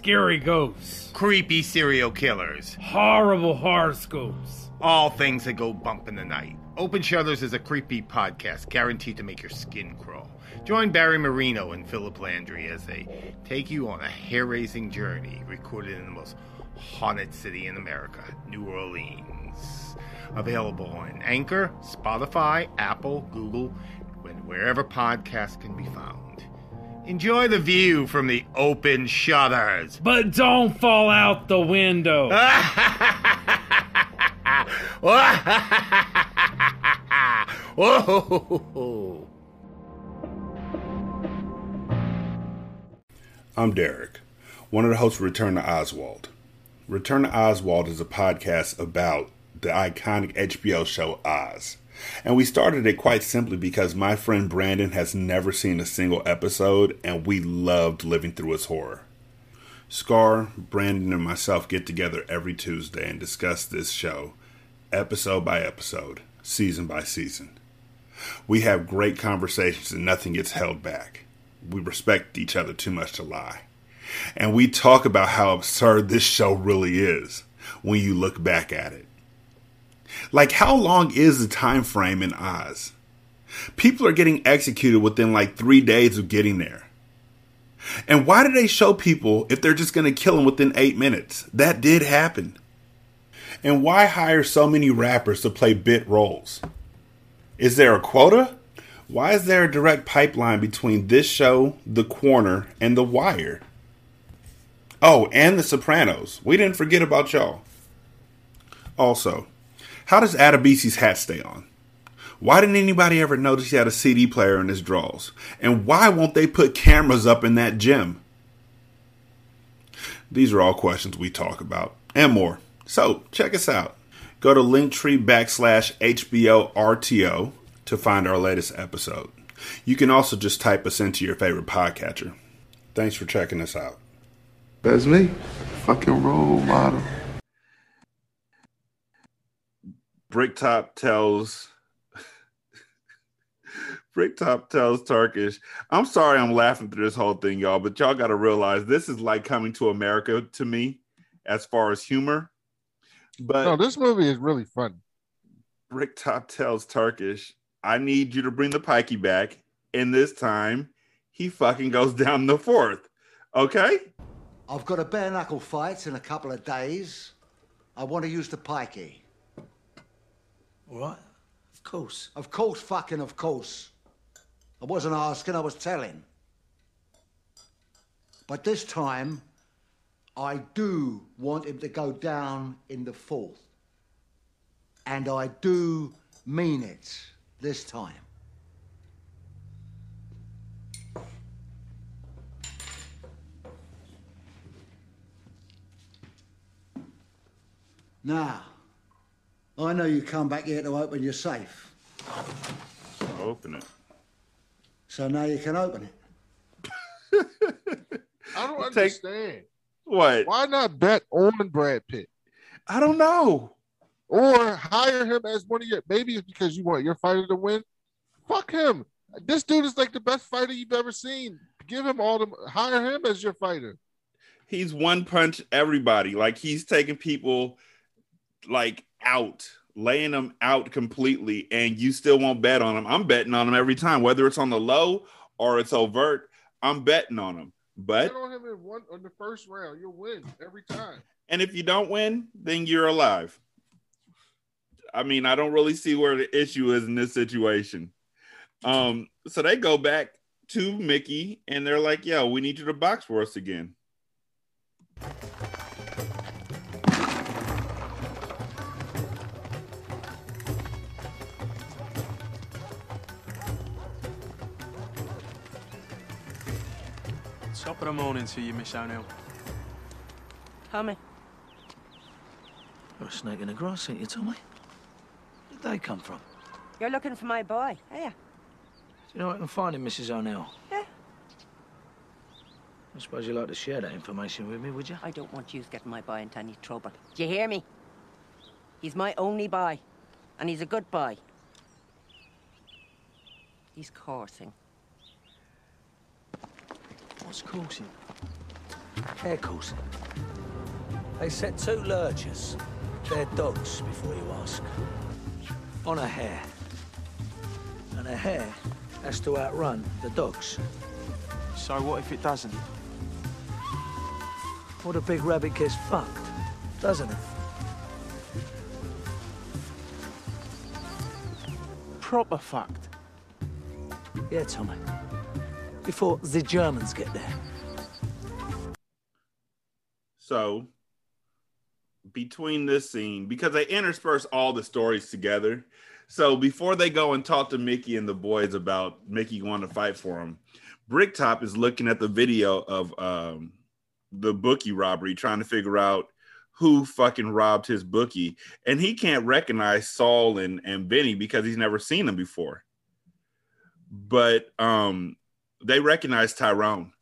Scary ghosts. Creepy serial killers. Horrible horoscopes. All things that go bump in the night. Open Shutters is a creepy podcast guaranteed to make your skin crawl. Join Barry Marino and Philip Landry as they take you on a hair raising journey recorded in the most haunted city in America, New Orleans. Available on Anchor, Spotify, Apple, Google, and wherever podcasts can be found. Enjoy the view from the open shutters. But don't fall out the window. Whoa. I'm Derek, one of the hosts of Return to Oswald. Return to Oswald is a podcast about the iconic HBO show Oz. And we started it quite simply because my friend Brandon has never seen a single episode and we loved living through its horror. Scar, Brandon, and myself get together every Tuesday and discuss this show, episode by episode, season by season. We have great conversations and nothing gets held back. We respect each other too much to lie. And we talk about how absurd this show really is when you look back at it. Like how long is the time frame in Oz? People are getting executed within like 3 days of getting there. And why do they show people if they're just going to kill them within 8 minutes? That did happen. And why hire so many rappers to play bit roles? Is there a quota? Why is there a direct pipeline between this show, The Corner, and The Wire? Oh, and The Sopranos. We didn't forget about y'all. Also, how does Adebisi's hat stay on? Why didn't anybody ever notice he had a CD player in his drawers? And why won't they put cameras up in that gym? These are all questions we talk about and more. So check us out. Go to linktree backslash HBO RTO to find our latest episode. You can also just type us into your favorite podcatcher. Thanks for checking us out. That's me. Fucking role model. Bricktop tells Bricktop tells Turkish, I'm sorry I'm laughing through this whole thing, y'all, but y'all got to realize this is like coming to America to me as far as humor. But no, this movie is really fun. Bricktop tells Turkish, I need you to bring the pikey back. And this time, he fucking goes down the fourth. Okay? I've got a bare knuckle fight in a couple of days. I want to use the pikey. All right? Of course. Of course, fucking of course. I wasn't asking, I was telling. But this time, I do want him to go down in the fourth. And I do mean it this time. Now, I know you come back here to open your safe. Open it. So now you can open it. I don't Take- understand. What? Why not bet on Brad Pitt? I don't know. Or hire him as one of your. Maybe it's because you want your fighter to win. Fuck him. This dude is like the best fighter you've ever seen. Give him all the. Hire him as your fighter. He's one punch everybody. Like he's taking people like out, laying them out completely, and you still won't bet on them. I'm betting on them every time, whether it's on the low or it's overt. I'm betting on them. But on him in one on the first round. You'll win every time. and if you don't win, then you're alive. I mean, I don't really see where the issue is in this situation. Um, so they go back to Mickey and they're like, "Yo, we need you to box for us again." Top of the morning to you, Miss O'Neill. Tommy. You're a snake in the grass, ain't you, Tommy? Where'd they come from? You're looking for my boy, are you? Do you know where I can find him, Mrs. O'Neill? Yeah. I suppose you'd like to share that information with me, would you? I don't want you getting my boy into any trouble. Do you hear me? He's my only boy, and he's a good boy. He's coursing. What's coursing? Hare coursing. They set two lurchers, they're dogs, before you ask, on a hare. And a hare has to outrun the dogs. So what if it doesn't? What a big rabbit gets fucked, doesn't it? Proper fucked. Yeah, Tommy. Before the Germans get there. So between this scene, because they intersperse all the stories together. So before they go and talk to Mickey and the boys about Mickey going to fight for him, Bricktop is looking at the video of um, the bookie robbery, trying to figure out who fucking robbed his bookie, and he can't recognize Sol and and Benny because he's never seen them before. But um, they recognize Tyrone,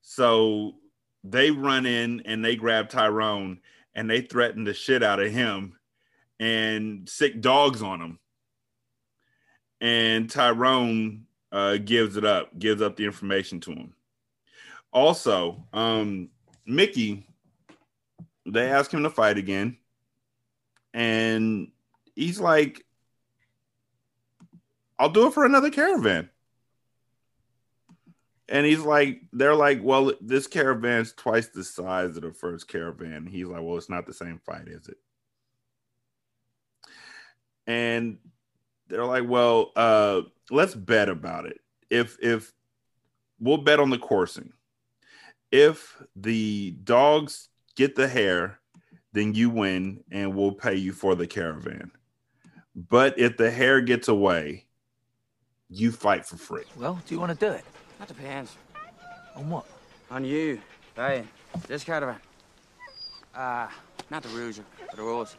so they run in and they grab Tyrone and they threaten the shit out of him and sick dogs on him. And Tyrone uh, gives it up, gives up the information to him. Also, um, Mickey, they ask him to fight again. And he's like, I'll do it for another caravan. And he's like, they're like, well, this caravan's twice the size of the first caravan. He's like, well, it's not the same fight, is it? and they're like, "Well, uh, let's bet about it. If if we'll bet on the coursing. If the dogs get the hare, then you win, and we'll pay you for the caravan. But if the hare gets away, you fight for free." Well, do you want to do it? That depends. On what? On you, Hey, this caravan. Ah, uh, not the Rouger, but the Rose.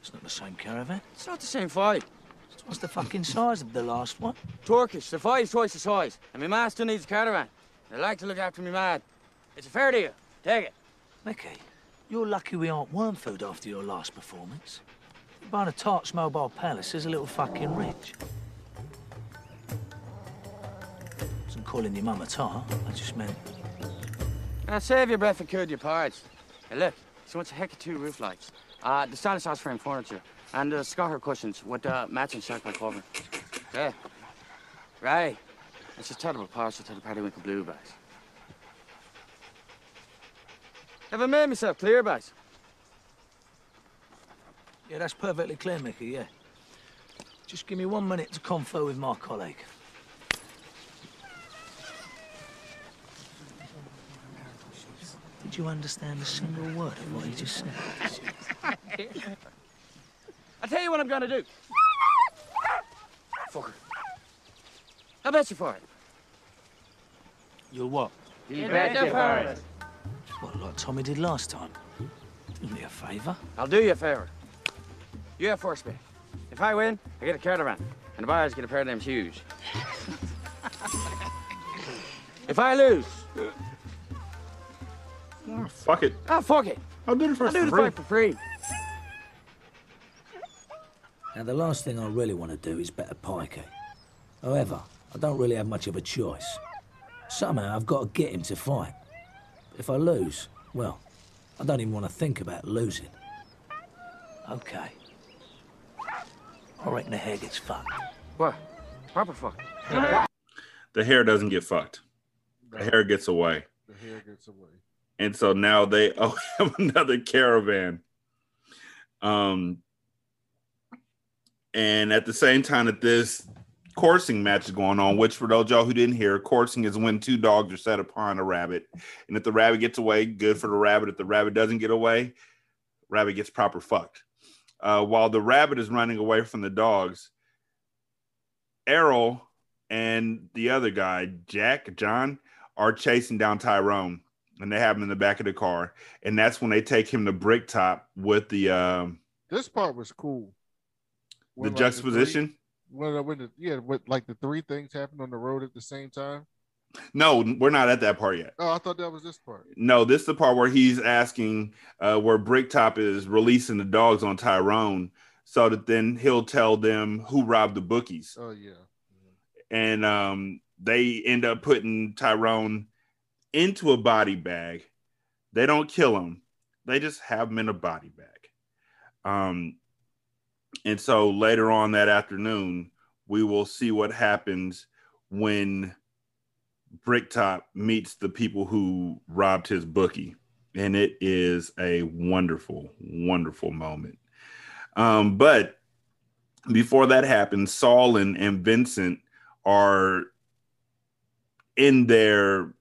It's not the same caravan. It's not the same fight. What's the fucking size of the last one? Turkish. The five's twice the size. And my master needs a caravan. I like to look after me man. It's a fair deal. Take it. Mickey, you're lucky we aren't worm food after your last performance. Buying a Tart's Mobile Palace is a little fucking rich. Calling your mum a tart. I just meant... Now, save your breath and cool your parts. Hey, look. She wants a heck of two roof lights. Uh, the stylish house frame furniture. And the uh, Scotter cushions with uh, matching circle cover. Yeah. Right. It's a terrible parcel to the Periwinkle Blue bags. Have I made myself clear, bags? Yeah, that's perfectly clear, Mickey, yeah. Just give me one minute to confer with my colleague. Did you understand a single word of what he just said? I'll tell you what I'm gonna do. Fucker. I bet you for it. You'll what? You bet you for it. What, like Tommy did last time? Do me a favour. I'll do you a favour. You have first bet. If I win, I get a caravan. And the buyers get a pair of them shoes. if I lose... Oh, fuck it. Oh, fuck it. I'll do the first I'll do the for fight for free. Now, the last thing I really want to do is bet a pikey. However, I don't really have much of a choice. Somehow, I've got to get him to fight. If I lose, well, I don't even want to think about losing. Okay. I reckon the hare gets fucked. What? Proper fuck. The hare doesn't get fucked. The hare gets away. The hare gets away. And so now they owe him another caravan. Um, and at the same time that this coursing match is going on, which for those y'all who didn't hear, coursing is when two dogs are set upon a rabbit, and if the rabbit gets away, good for the rabbit. If the rabbit doesn't get away, rabbit gets proper fucked. Uh, while the rabbit is running away from the dogs, Errol and the other guy, Jack, John, are chasing down Tyrone and they have him in the back of the car. And that's when they take him to Bricktop with the um This part was cool. the like, juxtaposition. three- when, when the, yeah, with like the three things happened on the road at the same time. No, we're not at that part yet. Oh, I thought that was this part. No, this is the part where he's asking uh, where Bricktop is releasing the dogs on Tyrone so that then he'll tell them who robbed the bookies. Oh yeah. and um, they end up putting Tyrone into a body bag. They don't kill him; they just have him in a body bag. Um, and so later on that afternoon, we will see what happens when Bricktop meets the people who robbed his bookie, and it is a wonderful, wonderful moment. Um, but before that happens, Sol and, and Vincent are in their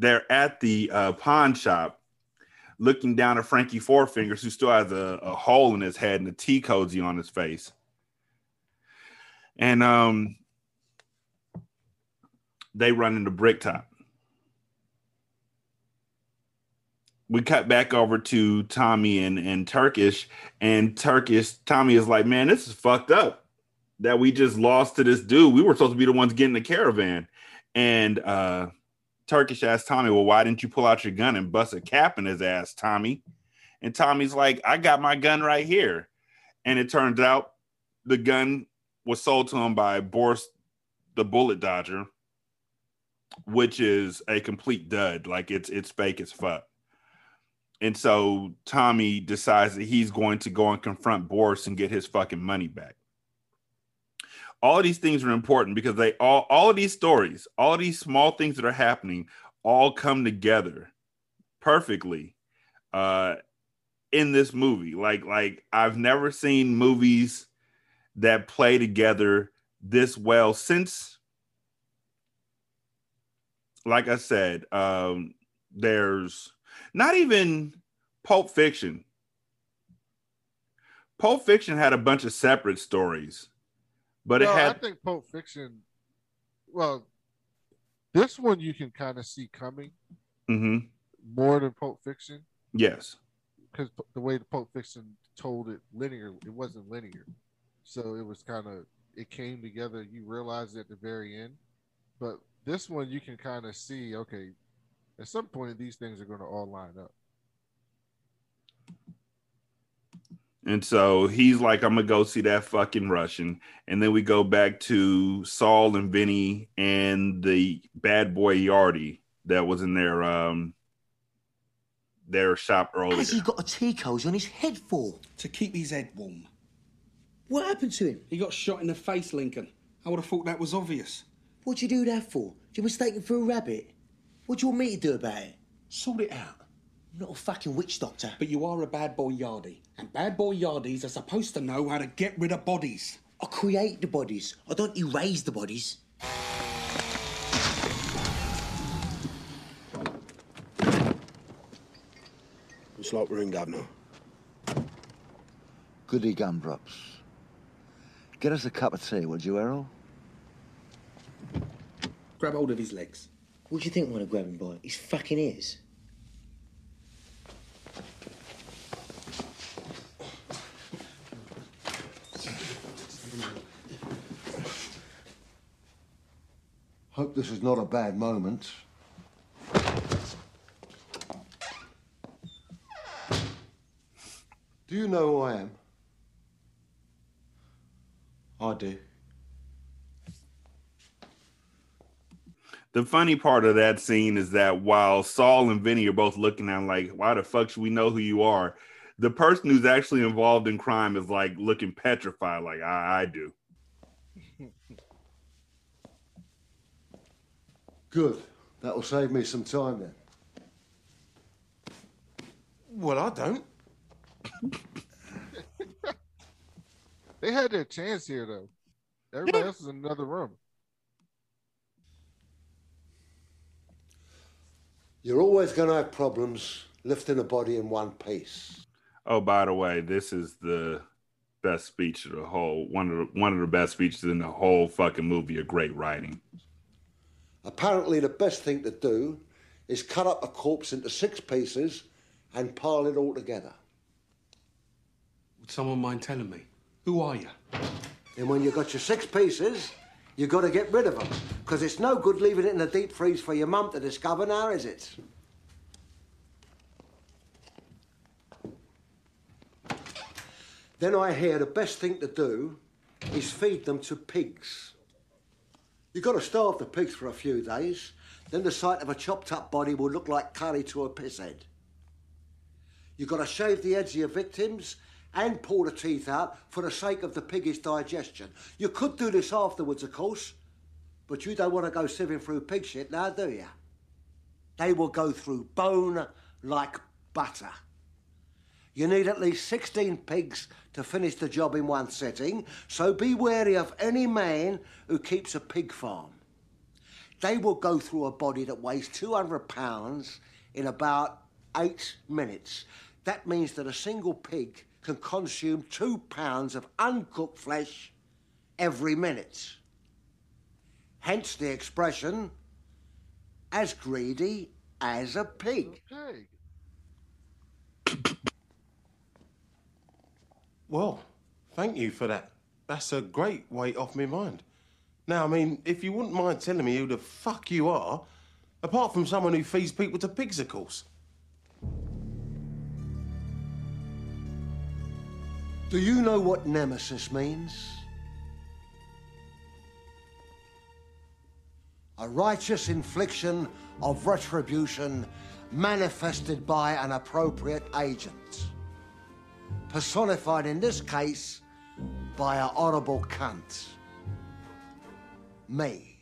they're at the uh, pawn shop looking down at Frankie Four Fingers, who still has a, a hole in his head and a tea cozy on his face. And um they run into Bricktop. We cut back over to Tommy and, and Turkish, and Turkish Tommy is like, Man, this is fucked up that we just lost to this dude. We were supposed to be the ones getting the caravan. And uh Turkish asked Tommy, Well, why didn't you pull out your gun and bust a cap in his ass, Tommy? And Tommy's like, I got my gun right here. And it turns out the gun was sold to him by Boris the Bullet Dodger, which is a complete dud. Like it's it's fake as fuck. And so Tommy decides that he's going to go and confront Boris and get his fucking money back all of these things are important because they all all of these stories all these small things that are happening all come together perfectly uh in this movie. Like like I've never seen movies that play together this well since like I said, um there's not even Pulp Fiction. Pulp Fiction had a bunch of separate stories, but No, it had I think Pulp Fiction. Well, this one you can kind of see coming Mhm. more than Pulp Fiction yes. because the way the Pulp Fiction told it linear, it wasn't linear, so it was kind of it came together. You realize at the very end, but this one you can kind of see. Okay, at some point these things are going to all line up. And so he's like, I'm gonna go see that fucking Russian. And then we go back to Sol and Vinny and the bad boy Yardy that was in their um their shop earlier. Has he got a tea cozy on his head for? To keep his head warm. What happened to him? He got shot in the face, Lincoln. I would have thought that was obvious. What'd you do that for? You mistaken for a rabbit? What do you want me to do about it? Sort it out. I'm not a fucking witch doctor. But you are a bad boy yardie. And bad boy yardies are supposed to know how to get rid of bodies. I create the bodies. I don't erase the bodies. Looks like we're in, Governor. Goody gumdrops. Get us a cup of tea, would you, Errol? Grab hold of his legs. What do you think I want to grab him by? His fucking ears. Hope this is not a bad moment. Do you know who I am? I do. The funny part of that scene is that while Sol and Vinny are both looking at him like, why the fuck should we know who you are? The person who's actually involved in crime is like looking petrified, like I, I do. Good. That will save me some time then. Well, I don't. They had their chance here, though. Everybody else is in another room. You're always going to have problems lifting a body in one piece. Oh, by the way, this is the best speech of the whole one of the one of the best speeches in the whole fucking movie of great writing. Apparently, the best thing to do is cut up a corpse into six pieces and pile it all together. Would someone mind telling me? Who are you? And when you've got your six pieces, you've got to get rid of them. Because it's no good leaving it in the deep freeze for your mum to discover now, is it? Then I hear the best thing to do is feed them to pigs. You've got to starve the pigs for a few days, then the sight of a chopped up body will look like curry to a piss head. You've got to shave the heads of your victims and pull the teeth out for the sake of the pig's digestion. You could do this afterwards, of course, but you don't want to go sieving through pig shit now, do you? They will go through bone like butter. You need at least 16 pigs to finish the job in one sitting, so be wary of any man who keeps a pig farm. They will go through a body that weighs 200 pounds in about eight minutes. That means that a single pig can consume two pounds of uncooked flesh every minute. Hence the expression, as greedy as a pig. Pig. Well, thank you for that. That's a great weight off my mind. Now, I mean, if you wouldn't mind telling me who the fuck you are, apart from someone who feeds people to pigs, of course. Do you know what nemesis means? A righteous infliction of retribution manifested by an appropriate agent. Personified in this case by a horrible cunt. Me.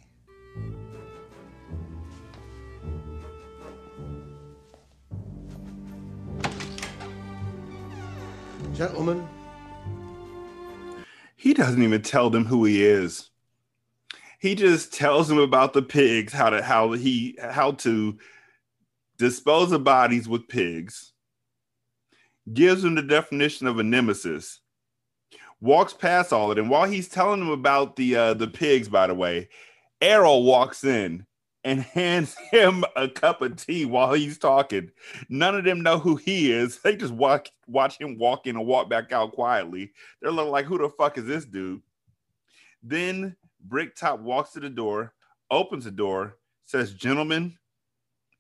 Gentlemen, He doesn't even tell them who he is. He just tells them about the pigs, how to how he how to dispose of bodies with pigs. Gives him the definition of a nemesis. Walks past all of them. while he's telling them about the uh, the pigs, by the way, Errol walks in and hands him a cup of tea while he's talking. None of them know who he is. They just walk, watch him walk in and walk back out quietly. They're looking like, who the fuck is this dude? Then Bricktop walks to the door, opens the door, says, gentlemen,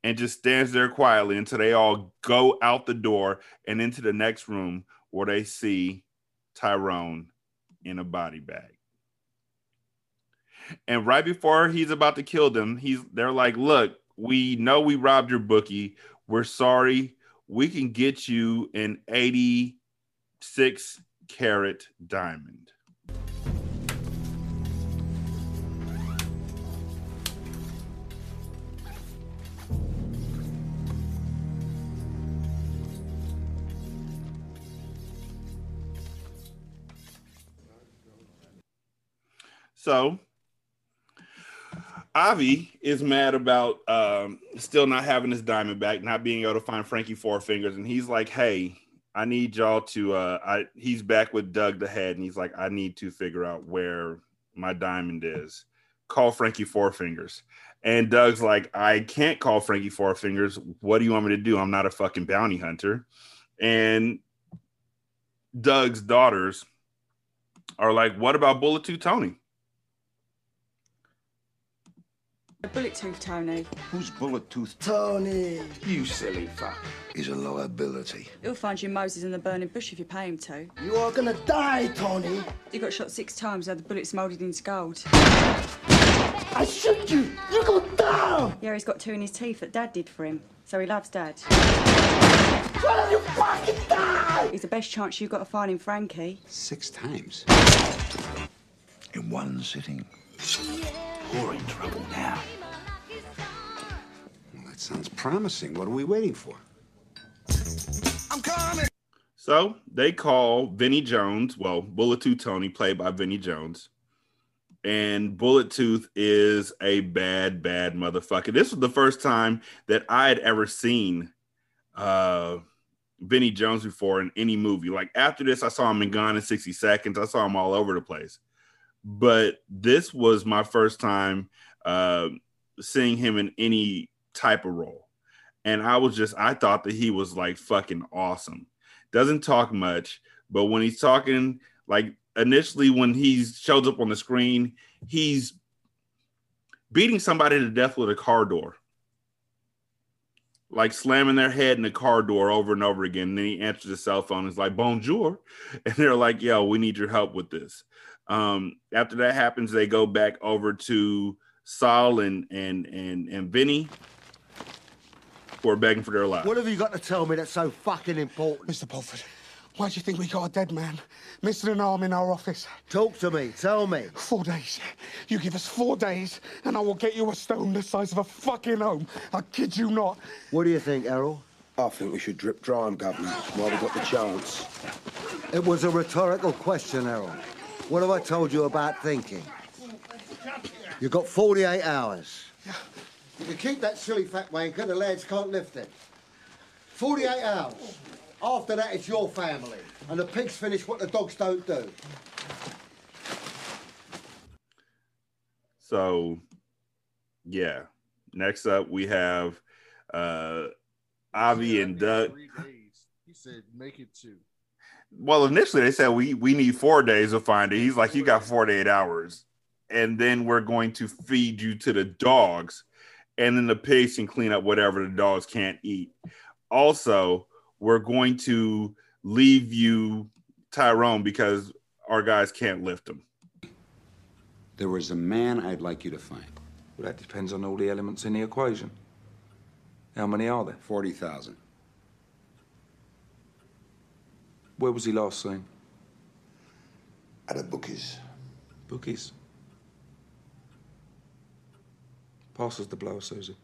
and just stands there quietly until they all go out the door and into the next room where they see Tyrone in a body bag. And right before he's about to kill them, he's they're like, "Look, we know we robbed your bookie. We're sorry. We can get you an 86 carat diamond." So Avi is mad about um, still not having his diamond back, not being able to find Frankie Four Fingers, and he's like, "Hey, I need y'all to." Uh, I he's back with Doug the head, and he's like, "I need to figure out where my diamond is. Call Frankie Four Fingers." And Doug's like, "I can't call Frankie Four Fingers. What do you want me to do? I'm not a fucking bounty hunter." And Doug's daughters are like, "What about Bullet Tooth Tony?" Bullet tooth, Tony. Who's Bullet Tooth? Tony. You silly fuck. He's a liability. He'll find you Moses in the burning bush if you pay him to. You are gonna die, Tony. You got shot six times, had the bullets moulded into gold. I shoot you. You go down. Yeah, he's got two in his teeth that Dad did for him, so he loves Dad. Why you fucking die? He's the best chance you've got of finding Frankie. Six times. In one sitting. You're in trouble now. Well, that sounds promising. What are we waiting for? So they call Vinnie Jones, well, Bullet Tooth Tony, played by Vinnie Jones. And Bullet Tooth is a bad, bad motherfucker. This was the first time that I had ever seen uh Vinnie Jones before in any movie. Like after this, I saw him in Gone in 60 Seconds. I saw him all over the place. But this was my first time uh seeing him in any type of role. And I was just, I thought that he was like fucking awesome doesn't talk much, but when he's talking, like initially when he shows up on the screen, he's beating somebody to death with a car door, like slamming their head in the car door over and over again. And then he answers the cell phone. It's like bonjour, and they're like, "Yo, we need your help with this." Um, after that happens, they go back over to Sol and and and and Vinny, who are begging for their lives. What have you got to tell me that's so fucking important? Mr. Pulford, why do you think we got a dead man missing an arm in our office? Talk to me. Tell me. Four days. You give us four days, and I will get you a stone the size of a fucking home. I kid you not. What do you think, Errol? I think we should drip dry him, Governor, while we've got the chance. It was a rhetorical question, Errol. What have I told you about thinking? You've got 48 hours. If you can keep that silly fat wanker, the lads can't lift it. 48 hours. After that, it's your family. And the pigs finish what the dogs don't do. So, yeah. Next up, we have uh Avi and Doug. Three days. He said, make it two. Well, initially they said we we need four days to find it. He's like, you got 48 hours, and then we're going to feed you to the dogs, and then the pigs can clean up whatever the dogs can't eat. Also, we're going to leave you Tyrone because our guys can't lift him. There is a man I'd like you to find. Well, that depends on all the elements in the equation. How many are there? 40,000. Where was he last seen? At a bookies. Bookies. Pass us the blower, Susie.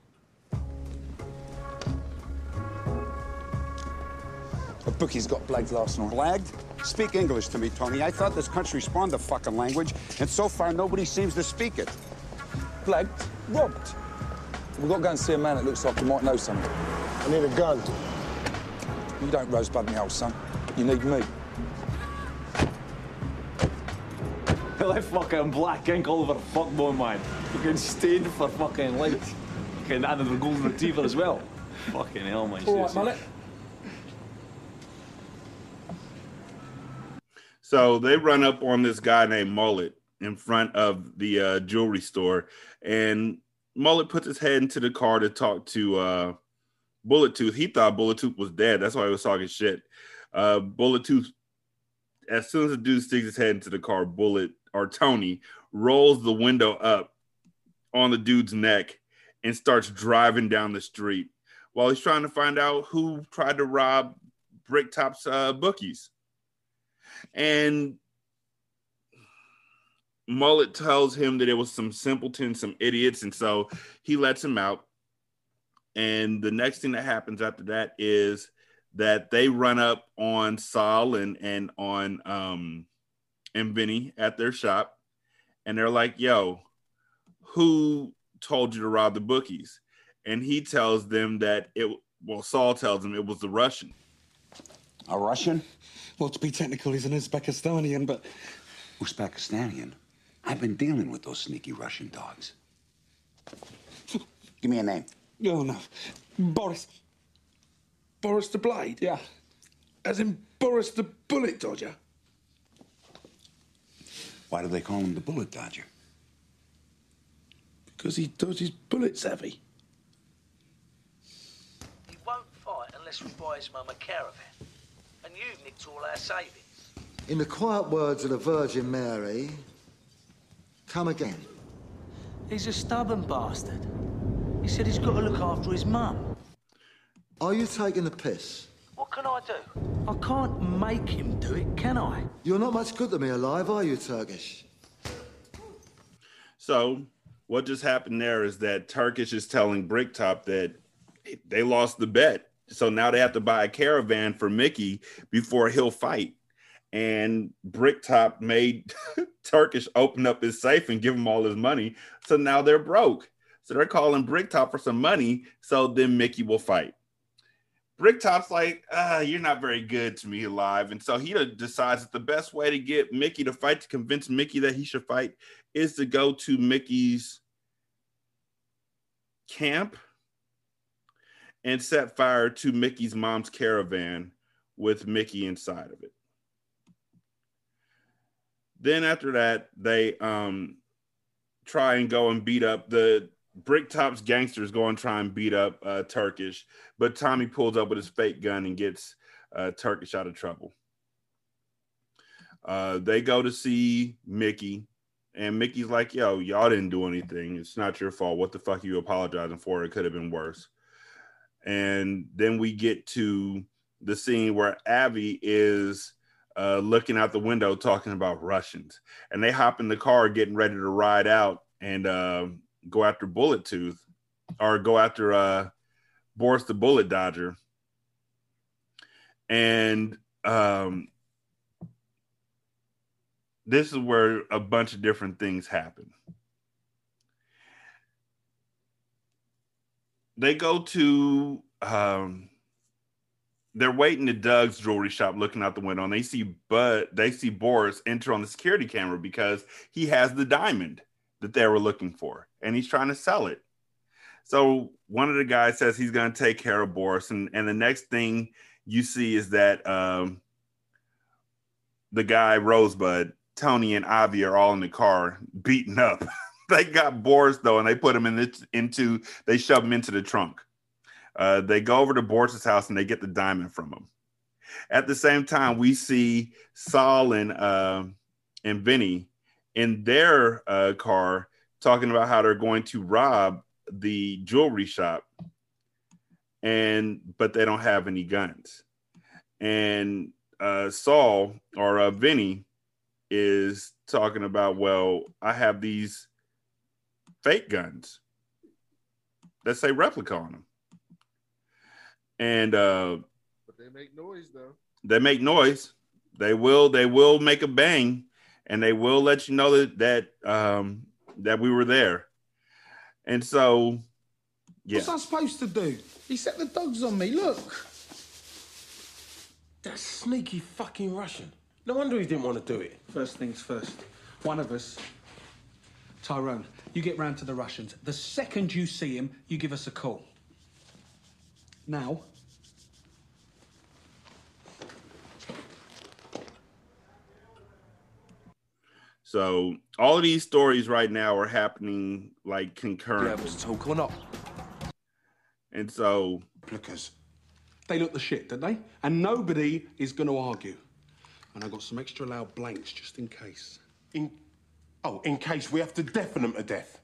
A bookie's got blagged last night. Blagged? Speak English to me, Tony. I thought this country spawned the fucking language, and so far nobody seems to speak it. Blagged? Robbed? We've got to go and see a man that looks like he might know something. I need a gun. You don't rosebud me, old son. You need me. That fucking black ink all over the fuckboy, man. Fucking stained for fucking light. Fucking added the golden retriever as well. Fucking hell, man. All right, mullet. So they run up on this guy named Mullet in front of the uh, jewelry store, and Mullet puts his head into the car to talk to uh, Bullet Tooth. He thought Bullet Tooth was dead. That's why he was talking shit. Uh, Bullet Tooth, as soon as the dude sticks his head into the car, Bullet or Tony rolls the window up on the dude's neck and starts driving down the street while he's trying to find out who tried to rob Bricktop's uh, bookies. And Mullet tells him that it was some simpletons, some idiots, and so he lets him out. And the next thing that happens after that is that they run up on Sol and and on um and Vinny at their shop, and they're like, "Yo, who told you to rob the bookies?" And he tells them that it. Well, Sol tells him it was the Russian. A Russian? Well, to be technical, he's an Uzbekistanian, but Uzbekistanian? I've been dealing with those sneaky Russian dogs. Give me a name. oh no, Boris. Boris the Blade? Yeah. As in Boris the Bullet Dodger? Why do they call him the Bullet Dodger? Because he dodges bullets heavy. He won't fight unless we buy his mum a caravan. And you've nicked all our savings. In the quiet words of the Virgin Mary, come again. He's a stubborn bastard. He said he's got to look after his mum. Are you taking the piss? What can I do? I can't make him do it, can I? You're not much good to me alive, are you, Turkish? So what just happened there is that Turkish is telling Bricktop that they lost the bet. So now they have to buy a caravan for Mickey before he'll fight. And Bricktop made Turkish open up his safe and give him all his money. So now they're broke. So they're calling Bricktop for some money so then Mickey will fight. Bricktop's like, ah, you're not very good to me alive. And so he decides that the best way to get Mickey to fight, to convince Mickey that he should fight, is to go to Mickey's camp and set fire to Mickey's mom's caravan with Mickey inside of it. Then after that, they um try and go and beat up the Bricktop's gangsters go and try and beat up uh, Turkish, but Tommy pulls up with his fake gun and gets uh, Turkish out of trouble. Uh, they go to see Mickey, and Mickey's like, "Yo, y'all didn't do anything. It's not your fault. What the fuck are you apologizing for? It could have been worse." And then we get to the scene where Avi is uh, looking out the window talking about Russians, and they hop in the car getting ready to ride out and uh, go after Bullet Tooth or go after uh, Boris the Bullet Dodger. And um, this is where a bunch of different things happen. They go to um, they're waiting at Doug's jewelry shop, looking out the window, and they see Bud. They see Boris enter on the security camera because he has the diamond that they were looking for, and he's trying to sell it. So one of the guys says he's going to take care of Boris, and and the next thing you see is that um, the guy Rosebud, Tony, and Avi are all in the car beaten up. they got Boris though, and they put him in the, into they shove him into the trunk. Uh, they go over to Boris's house and they get the diamond from him. At the same time, we see Sol and uh, and Vinny in their uh, car talking about how they're going to rob the jewelry shop, and but they don't have any guns. And uh, Sol or uh, Vinny is talking about, well, I have these fake guns that say replica on them and uh But they make noise though. they make noise. They will they will make a bang, and they will let you know that that um, that we were there. And so, yeah, What's I supposed to do? He set the dogs on me. Look. That sneaky fucking Russian. No wonder he didn't want to do it. First things first. One of us, Tyrone, you get round to the Russians. The second you see him, you give us a call. Now, so all of these stories right now are happening like concurrent. able to talk or not? And so Replicas. They look the shit, don't they? And nobody is going to argue. And I got some extra loud blanks just in case. In oh, in case we have to deafen them to death.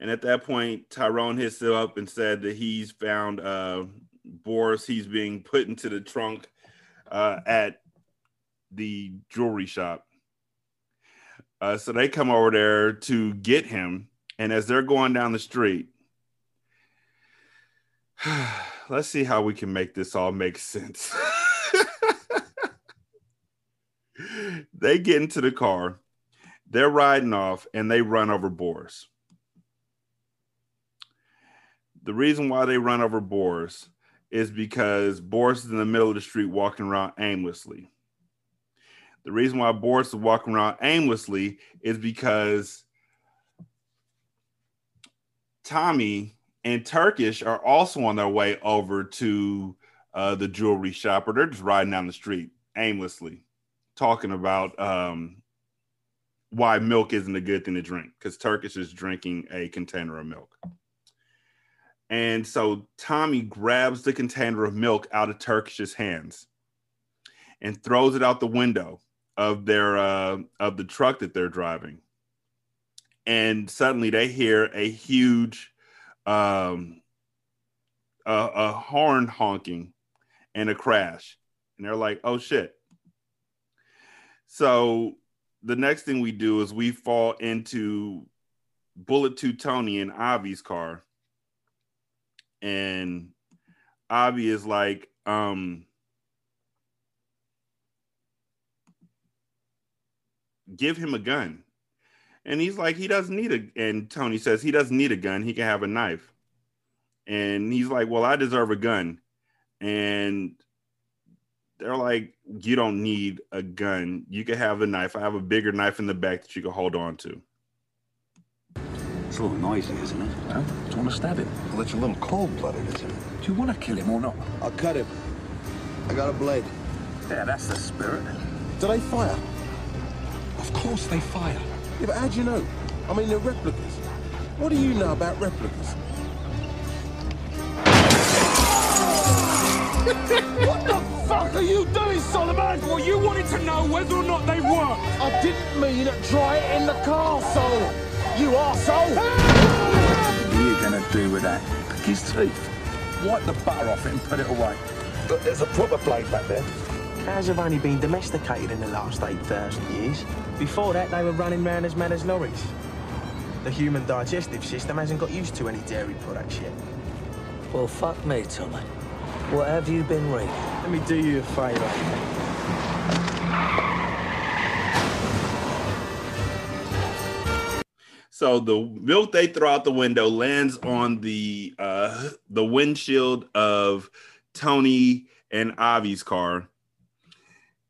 And at that point, Tyrone hits him up and said that he's found uh, Boris. He's being put into the trunk uh, at the jewelry shop. Uh, so they come over there to get him. And as they're going down the street, let's see how we can make this all make sense. they get into the car, they're riding off, and they run over Boris. The reason why they run over Boris is because Boris is in the middle of the street walking around aimlessly. The reason why Boris is walking around aimlessly is because Tommy and Turkish are also on their way over to uh, the jewelry shop, or they're just riding down the street aimlessly, talking about um, why milk isn't a good thing to drink because Turkish is drinking a container of milk. And so Tommy grabs the container of milk out of Turkish's hands and throws it out the window of their uh, of the truck that they're driving. And suddenly they hear a huge um, a, a horn honking and a crash, and they're like, "Oh shit!" So the next thing we do is we fall into Bullet Tooth Tony and Avi's car, and Avi is like, um, give him a gun. And he's like, he doesn't need a, and Tony says he doesn't need a gun. He can have a knife. And he's like, well, I deserve a gun. And they're like, you don't need a gun. You can have a knife. I have a bigger knife in the back that you can hold on to. It's a little noisy, isn't it? Huh? Do you want to stab him? Well, it's a little cold-blooded, isn't it? Do you want to kill him or not? I'll cut him. I got a blade. Yeah, that's the spirit. Did I fire? Of course they fire. Yeah, but how do you know? I mean, they're replicas. What do you know about replicas? What the fuck are you doing, Solomon? Well, you wanted to know whether or not they work. I didn't mean to dry it in the car, Sol. You arsehole. What are you going to do with that? Pick his teeth. Wipe the butter off it and put it away. But there's a proper blade back there. Cows have only been domesticated in the last 8,000 years. Before that, they were running round as mad as lorries. The human digestive system hasn't got used to any dairy products yet. Well, fuck me, Tommy. What have you been reading? Let me do you a favour. So the milk they throw out the window lands on the uh, the windshield of Tony and Avi's car.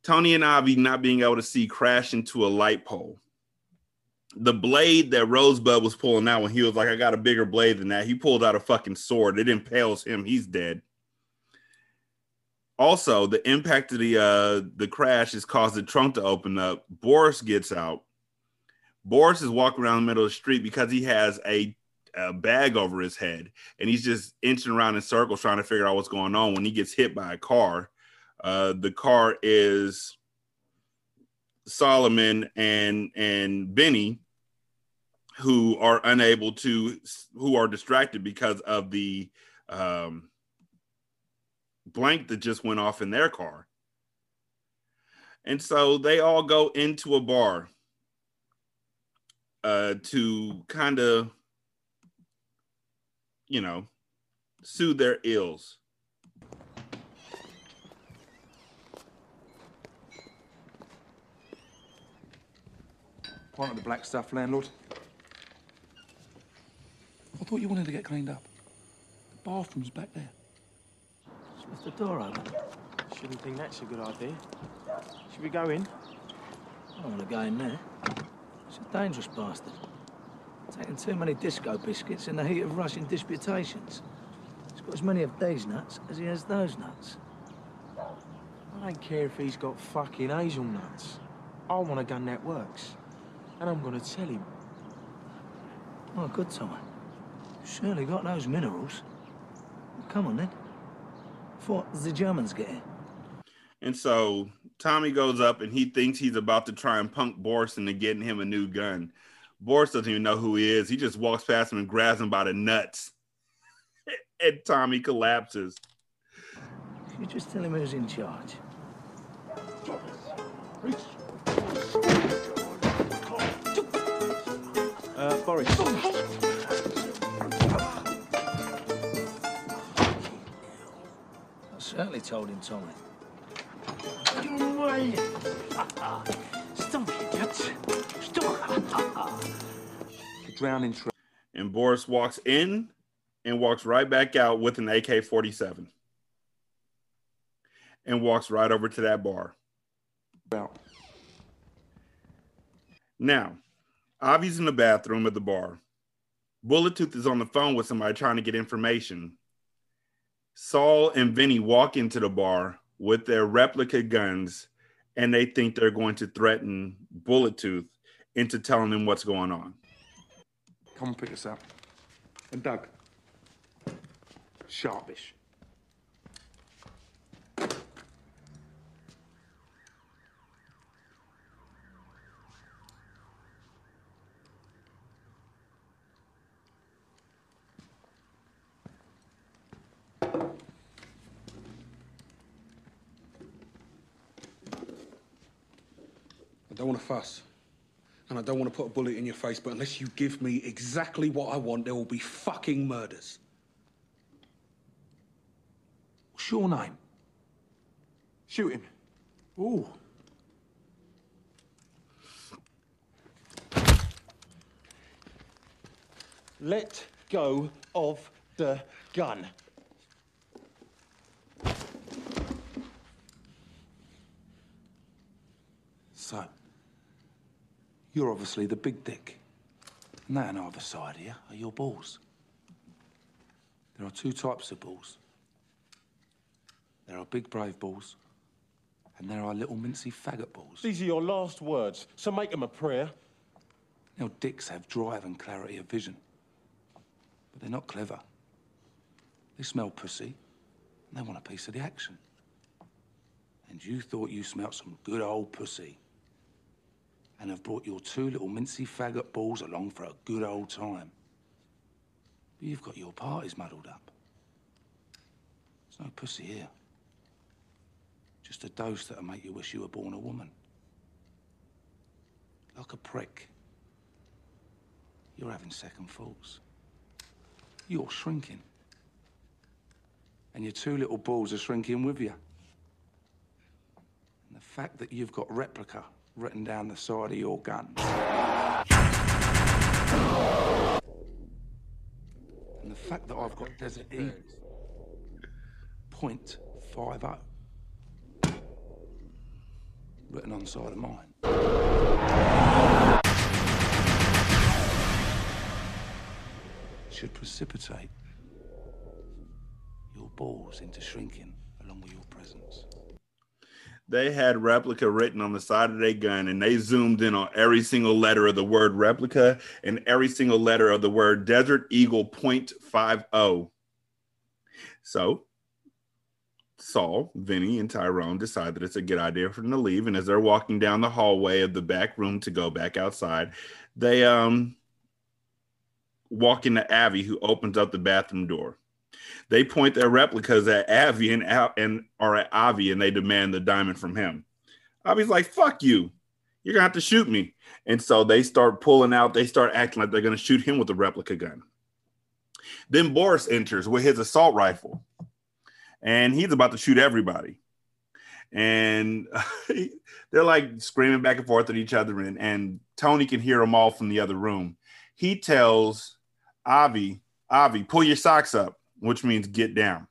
Tony and Avi not being able to see crash into a light pole. The blade that Rosebud was pulling out when he was like, I got a bigger blade than that. He pulled out a fucking sword. It impales him. He's dead. Also, the impact of the uh the crash has caused the trunk to open up. Boris gets out. Boris is walking around the middle of the street because he has a, a bag over his head and he's just inching around in circles trying to figure out what's going on when he gets hit by a car. Uh, the car is Solomon and and Vinny who are unable to who are distracted because of the um, blank that just went off in their car. And so they all go into a bar uh, to kind of, you know, soothe their ills. Point of the black stuff, landlord. I thought you wanted to get cleaned up. The bathroom's back there. Just left the door open. Shouldn't think that's a good idea. Should we go in? I don't want to go in there. He's a dangerous bastard. Taking too many disco biscuits in the heat of Russian disputations. He's got as many of these nuts as he has those nuts. I don't care if he's got fucking hazelnuts. I want a gun that works. And I'm gonna tell him. Oh, good, Tommy. Surely got those minerals. Come on, then. Thought the Germans get it. And so Tommy goes up and he thinks he's about to try and punk Boris into getting him a new gun. Boris doesn't even know who he is. He just walks past him and grabs him by the nuts. and Tommy collapses. You just tell him who's in charge. Uh, Boris. I certainly told him, Tommy. Stop, idiots. Stop. Drowning tra- And Boris walks in and walks right back out with an AK 47 and walks right over to that bar. About. Now, Avi's in the bathroom at the bar. Bullet Tooth is on the phone with somebody trying to get information. Sol and Vinny walk into the bar with their replica guns and they think they're going to threaten Bullet Tooth into telling them what's going on. Come pick us up. And Doug. Sharpish. Don't want to fuss. And I don't want to put a bullet in your face, but unless you give me exactly what I want, there will be fucking murders. What's your name? Shoot him. Ooh. Let go of the gun. So, you're obviously the big dick. And that on either side here are your balls. There are two types of balls. There are big brave balls, and there are little mincy faggot balls. These are your last words, so make them a prayer. Now, dicks have drive and clarity of vision, but they're not clever. They smell pussy, and they want a piece of the action. And you thought you smelt some good old pussy, and have brought your two little mincy faggot balls along for a good old time. But you've got your parties muddled up. There's no pussy here. Just a dose that'll make you wish you were born a woman. Like a prick. You're having second thoughts. You're shrinking. And your two little balls are shrinking with you. And the fact that you've got replica written down the side of your gun. And the fact that I've got Desert Eagles. Point five oh. Written on the side of mine. Should precipitate your balls into shrinking along with your presence. They had replica written on the side of their gun and they zoomed in on every single letter of the word replica and every single letter of the word Desert Eagle point five oh. So Sol, Vinny, and Tyrone decide that it's a good idea for them to leave. And as they're walking down the hallway of the back room to go back outside, they um walk into Avi, who opens up the bathroom door. They point their replicas at Avi and, and are at Avi, and they demand the diamond from him. Avi's like, "Fuck you! You're gonna have to shoot me." And so they start pulling out. They start acting like they're gonna shoot him with a replica gun. Then Boris enters with his assault rifle, and he's about to shoot everybody. and they're like screaming back and forth at each other, and, and Tony can hear them all from the other room. He tells Avi, Avi, pull your socks up, which means get down.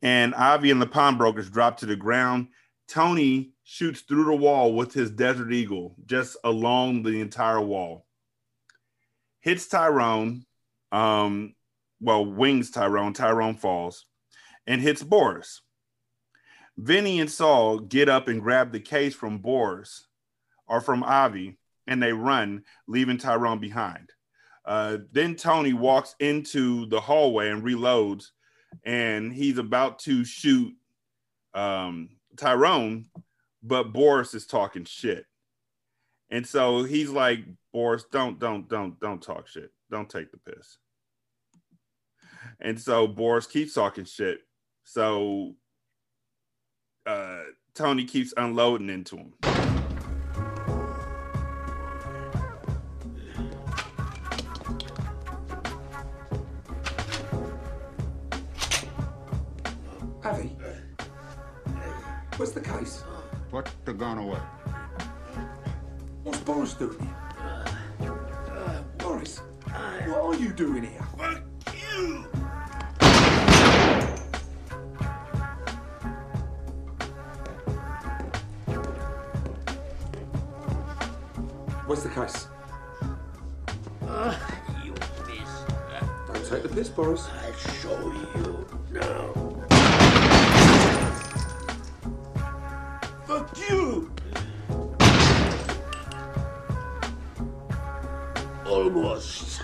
And Avi and the pawnbrokers drop to the ground. Tony shoots through the wall with his Desert Eagle, just along the entire wall. Hits Tyrone, um, well, wings Tyrone. Tyrone falls and hits Boris. Vinny and Sol get up and grab the case from Boris or from Avi, and they run, leaving Tyrone behind. Uh, then Tony walks into the hallway and reloads, and he's about to shoot um, Tyrone, but Boris is talking shit. And so he's like, Boris, don't, don't, don't, don't talk shit. Don't take the piss. And so Boris keeps talking shit. So uh, Tony keeps unloading into him. Put the gun away. What's Boris doing here? Uh, uh, Boris, what uh, are you doing here? Fuck you! Where's the case? Uh, you piss. Don't take the piss, Boris. I'll show you now. You! Almost.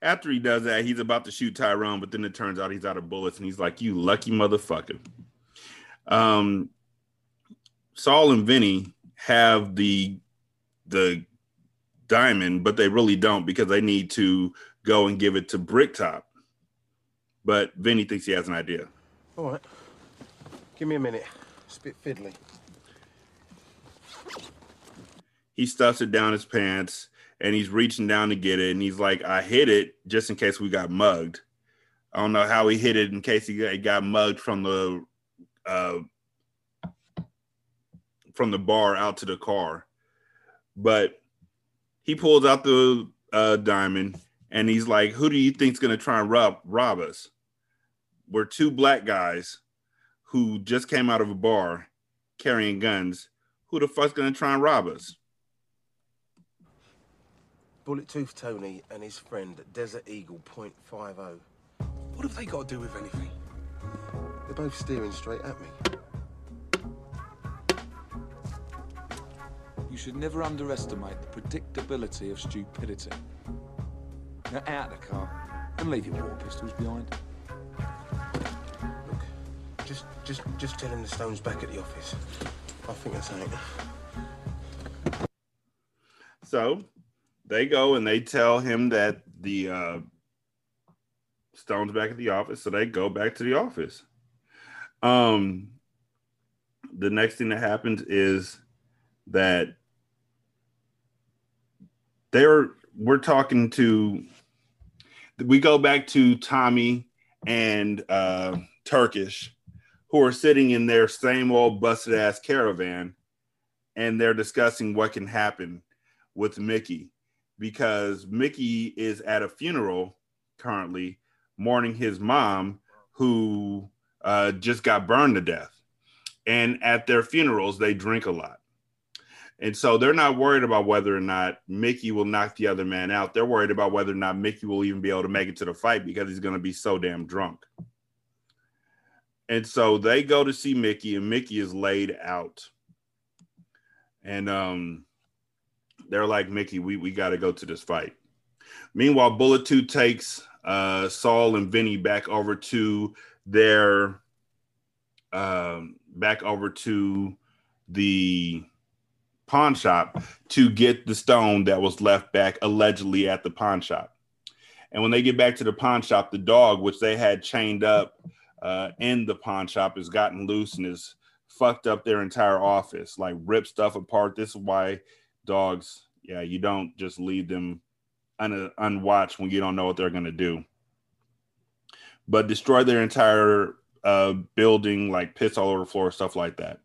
After he does that, he's about to shoot Tyrone, but then it turns out he's out of bullets, and he's like, "You lucky motherfucker." Um, Sol and Vinny have the the diamond, but they really don't because they need to go and give it to Bricktop. But Vinny thinks he has an idea. All right. Give me a minute. It's a bit fiddly. He stuffs it down his pants and he's reaching down to get it. And he's like, I hit it just in case we got mugged. I don't know how he hit it in case he got, he got mugged from the uh, from the bar out to the car. But he pulls out the uh, diamond and he's like, Who do you think's gonna try and rob rob us? We're two black guys who just came out of a bar carrying guns. Who the fuck's gonna try and rob us? Bullet Tooth Tony and his friend Desert Eagle .50. What have they got to do with anything? They're both staring straight at me. You should never underestimate the predictability of stupidity. Now out of the car and leave your war pistols behind. Just, just, just tell him the stone's back at the office. I think that's ain't. So they go and they tell him that the uh, stone's back at the office. So they go back to the office. Um, the next thing that happens is that they're we're talking to we go back to Tommy and uh, Turkish, who are sitting in their same old busted ass caravan, and they're discussing what can happen with Mickey because Mickey is at a funeral currently mourning his mom who uh, just got burned to death. And at their funerals, they drink a lot. And so they're not worried about whether or not Mickey will knock the other man out. They're worried about whether or not Mickey will even be able to make it to the fight because he's going to be so damn drunk. And so they go to see Mickey, and Mickey is laid out. And um, they're like, Mickey, we, we got to go to this fight. Meanwhile, Bullet Tooth takes uh, Sol and Vinny back over to their um, back over to the pawn shop to get the stone that was left back allegedly at the pawn shop. And when they get back to the pawn shop, the dog, which they had chained up uh, in the pawn shop, has gotten loose and has fucked up their entire office, like ripped stuff apart. This is why dogs, yeah, you don't just leave them un- unwatched when you don't know what they're going to do. but destroy their entire uh, building, like piss all over the floor, stuff like that.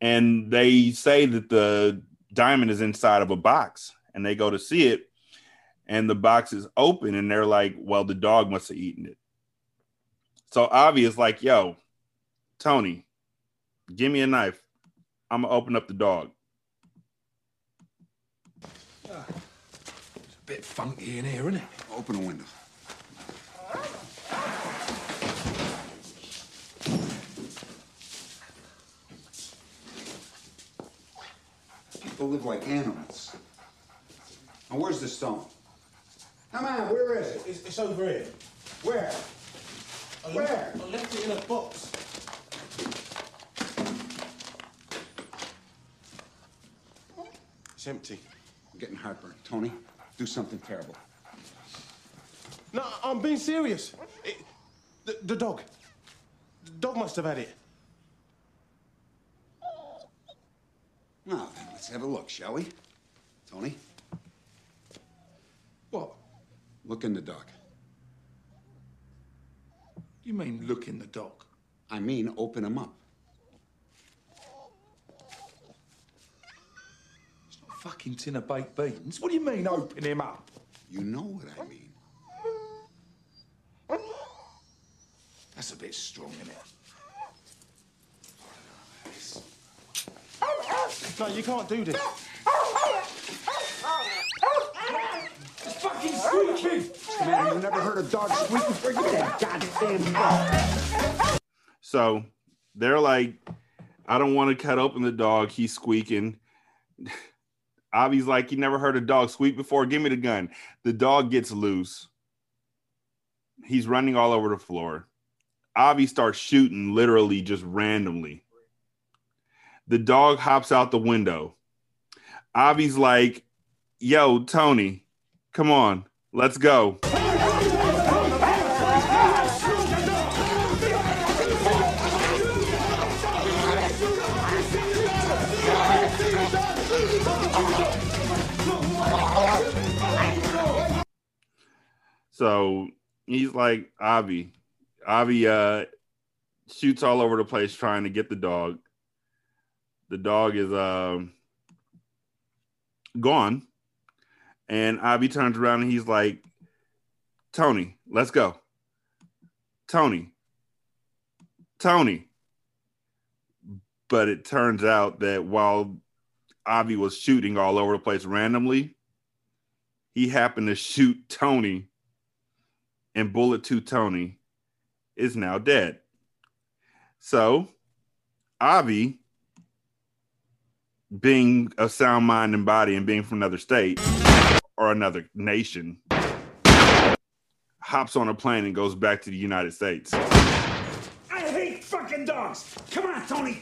And they say that the diamond is inside of a box, and they go to see it, and the box is open, and they're like, "Well, the dog must have eaten it." So Avi is like, "Yo, Tony, give me a knife. I'm gonna open up the dog." It's a bit funky in here, isn't it? Open the window. People live like animals. Now, where's the stone? Come on, where is it? It's, it's over here. Where? I Where? left- I left it in a box. It's empty. I'm getting heartburn. Tony, do something terrible. No, I'm being serious. It, the, the dog. The dog must have had it. Now then, let's have a look, shall we? Tony? What? Look in the dog. You mean look in the dog? I mean, open him up. It's not a fucking tin of baked beans. What do you mean open him up? You know what I mean. That's a bit strong, isn't it? No, you can't do this. It's fucking squeaking! Man, you never heard a dog squeak before? Get that goddamn dog. So they're like, I don't want to cut open the dog. He's squeaking. Avi's like, you never heard a dog squeak before? Give me the gun. The dog gets loose. He's running all over the floor. Avi starts shooting literally just randomly. The dog hops out the window. Avi's like, yo, Tony, come on, let's go. So he's like Avi. Avi uh shoots all over the place trying to get the dog. The dog is um gone. And Avi turns around and he's like, Tony, let's go. Tony. Tony. But it turns out that while Avi was shooting all over the place randomly, he happened to shoot Tony, and Bullet Tooth Tony is now dead. So, Avi, being of sound mind and body and being from another state or another nation, hops on a plane and goes back to the United States. I hate fucking dogs come on. Tony?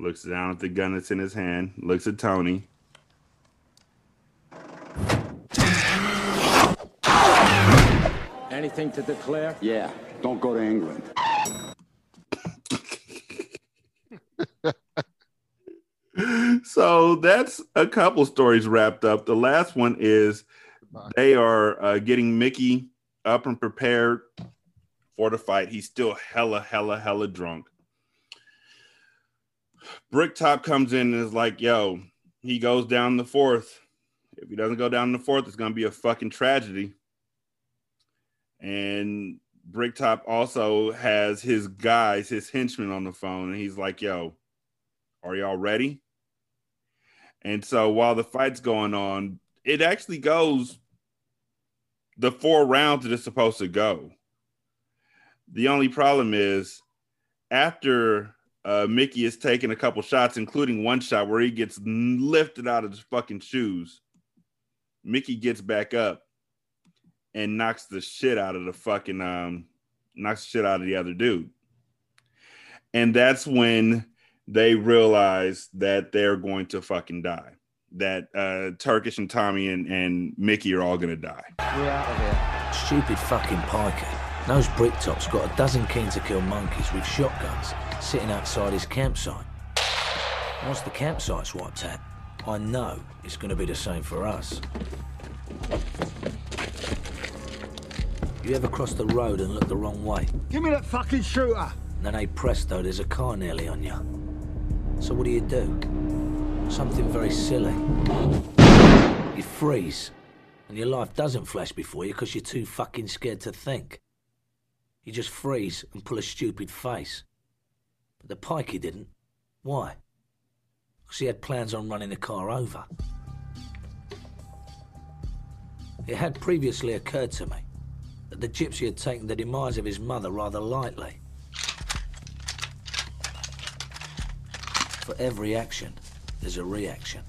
Looks down at the gun that's in his hand, looks at Tony. Anything to declare? Yeah. Don't go to England. so that's a couple stories wrapped up. The last one is they are uh, getting Mickey up and prepared for the fight. He's still hella, hella, hella drunk. Bricktop comes in and is like, yo, he goes down the fourth. If he doesn't go down the fourth, it's going to be a fucking tragedy. And Bricktop also has his guys, his henchmen on the phone, and he's like, yo, are y'all ready? And so while the fight's going on, it actually goes the four rounds that it's supposed to go. The only problem is after uh, Mickey is taking a couple shots, including one shot where he gets lifted out of his fucking shoes. Mickey gets back up and knocks the shit out of the fucking um knocks the shit out of the other dude. And that's when they realize that they're going to fucking die. that uh, Turkish and Tommy and, and Mickey are all gonna die. We're out of here. Stupid fucking pikey. Those Bricktop's got a dozen keen to kill monkeys with shotguns sitting outside his campsite. Once the campsite's wiped out, I know it's going to be the same for us. You ever cross the road and look the wrong way? Give me that fucking shooter. And then, hey presto, there's a car nearly on you. So what do you do? Something very silly. You freeze, and your life doesn't flash before you because you're too fucking scared to think. You just freeze and pull a stupid face. But the pikey didn't. Why? Because he had plans on running the car over. It had previously occurred to me that the gypsy had taken the demise of his mother rather lightly. For every action, there's a reaction.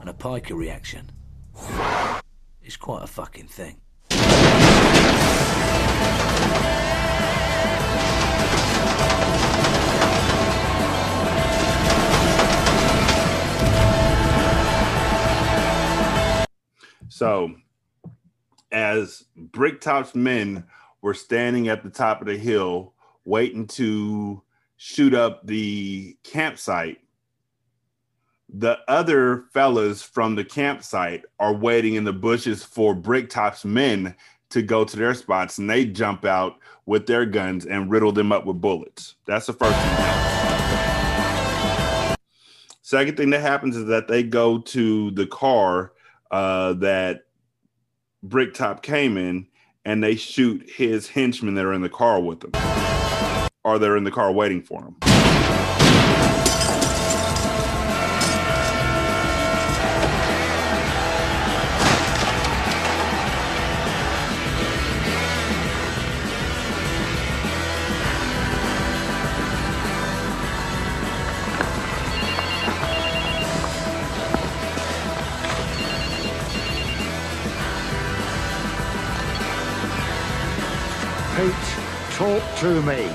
And a pikey reaction is quite a fucking thing. So, as Bricktop's men were standing at the top of the hill, waiting to shoot up the campsite, the other fellas from the campsite are waiting in the bushes for Bricktop's men to go to their spots, and they jump out with their guns and riddle them up with bullets. That's the first thing. Second thing that happens is that they go to the car uh, that Bricktop came in, and they shoot his henchmen that are in the car with them, or they're in the car waiting for him. Talk to me.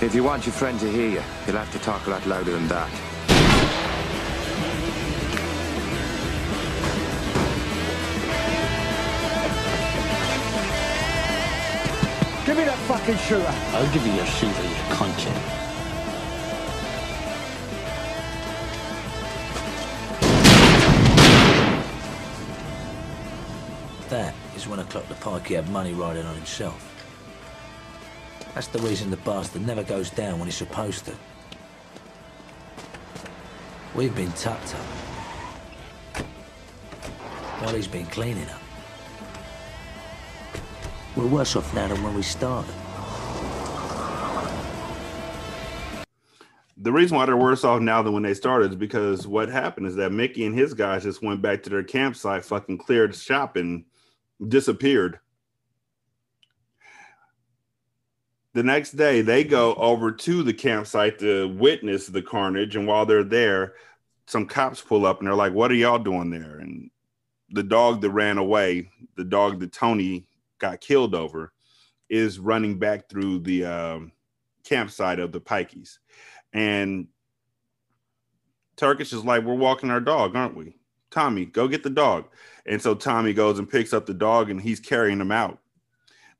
If you want your friend to hear you, you'll have to talk a lot louder than that. Give me that fucking shooter. I'll give you your shooter, you cunt. That is when I clocked the pikey had money riding on himself. That's the reason the bastard never goes down when he's supposed to. We've been tucked up. While he's been cleaning up. We're worse off now than when we started. The reason why they're worse off now than when they started is because what happened is that Mickey and his guys just went back to their campsite, fucking cleared shop, and disappeared. The next day, they go over to the campsite to witness the carnage. And while they're there, some cops pull up and they're like, What are y'all doing there? And the dog that ran away, the dog that Tony got killed over, is running back through the um, campsite of the Pikeys. And Turkish is like, We're walking our dog, aren't we? Tommy, go get the dog. And so Tommy goes and picks up the dog and he's carrying him out.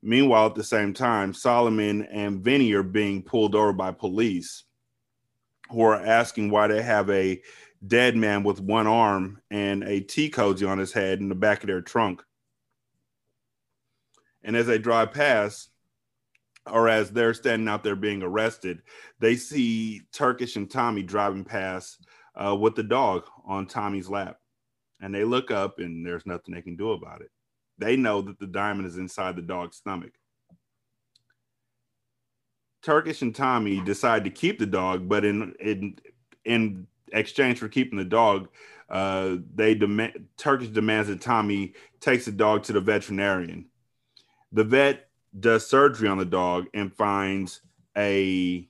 Meanwhile, at the same time, Solomon and Vinny are being pulled over by police who are asking why they have a dead man with one arm and a tea cozy on his head in the back of their trunk. And as they drive past, or as they're standing out there being arrested, they see Turkish and Tommy driving past uh, with the dog on Tommy's lap. And they look up, and there's nothing they can do about it. They know that the diamond is inside the dog's stomach. Turkish and Tommy decide to keep the dog, but in in in exchange for keeping the dog, uh, they demand Turkish demands that Tommy takes the dog to the veterinarian. The vet does surgery on the dog and finds a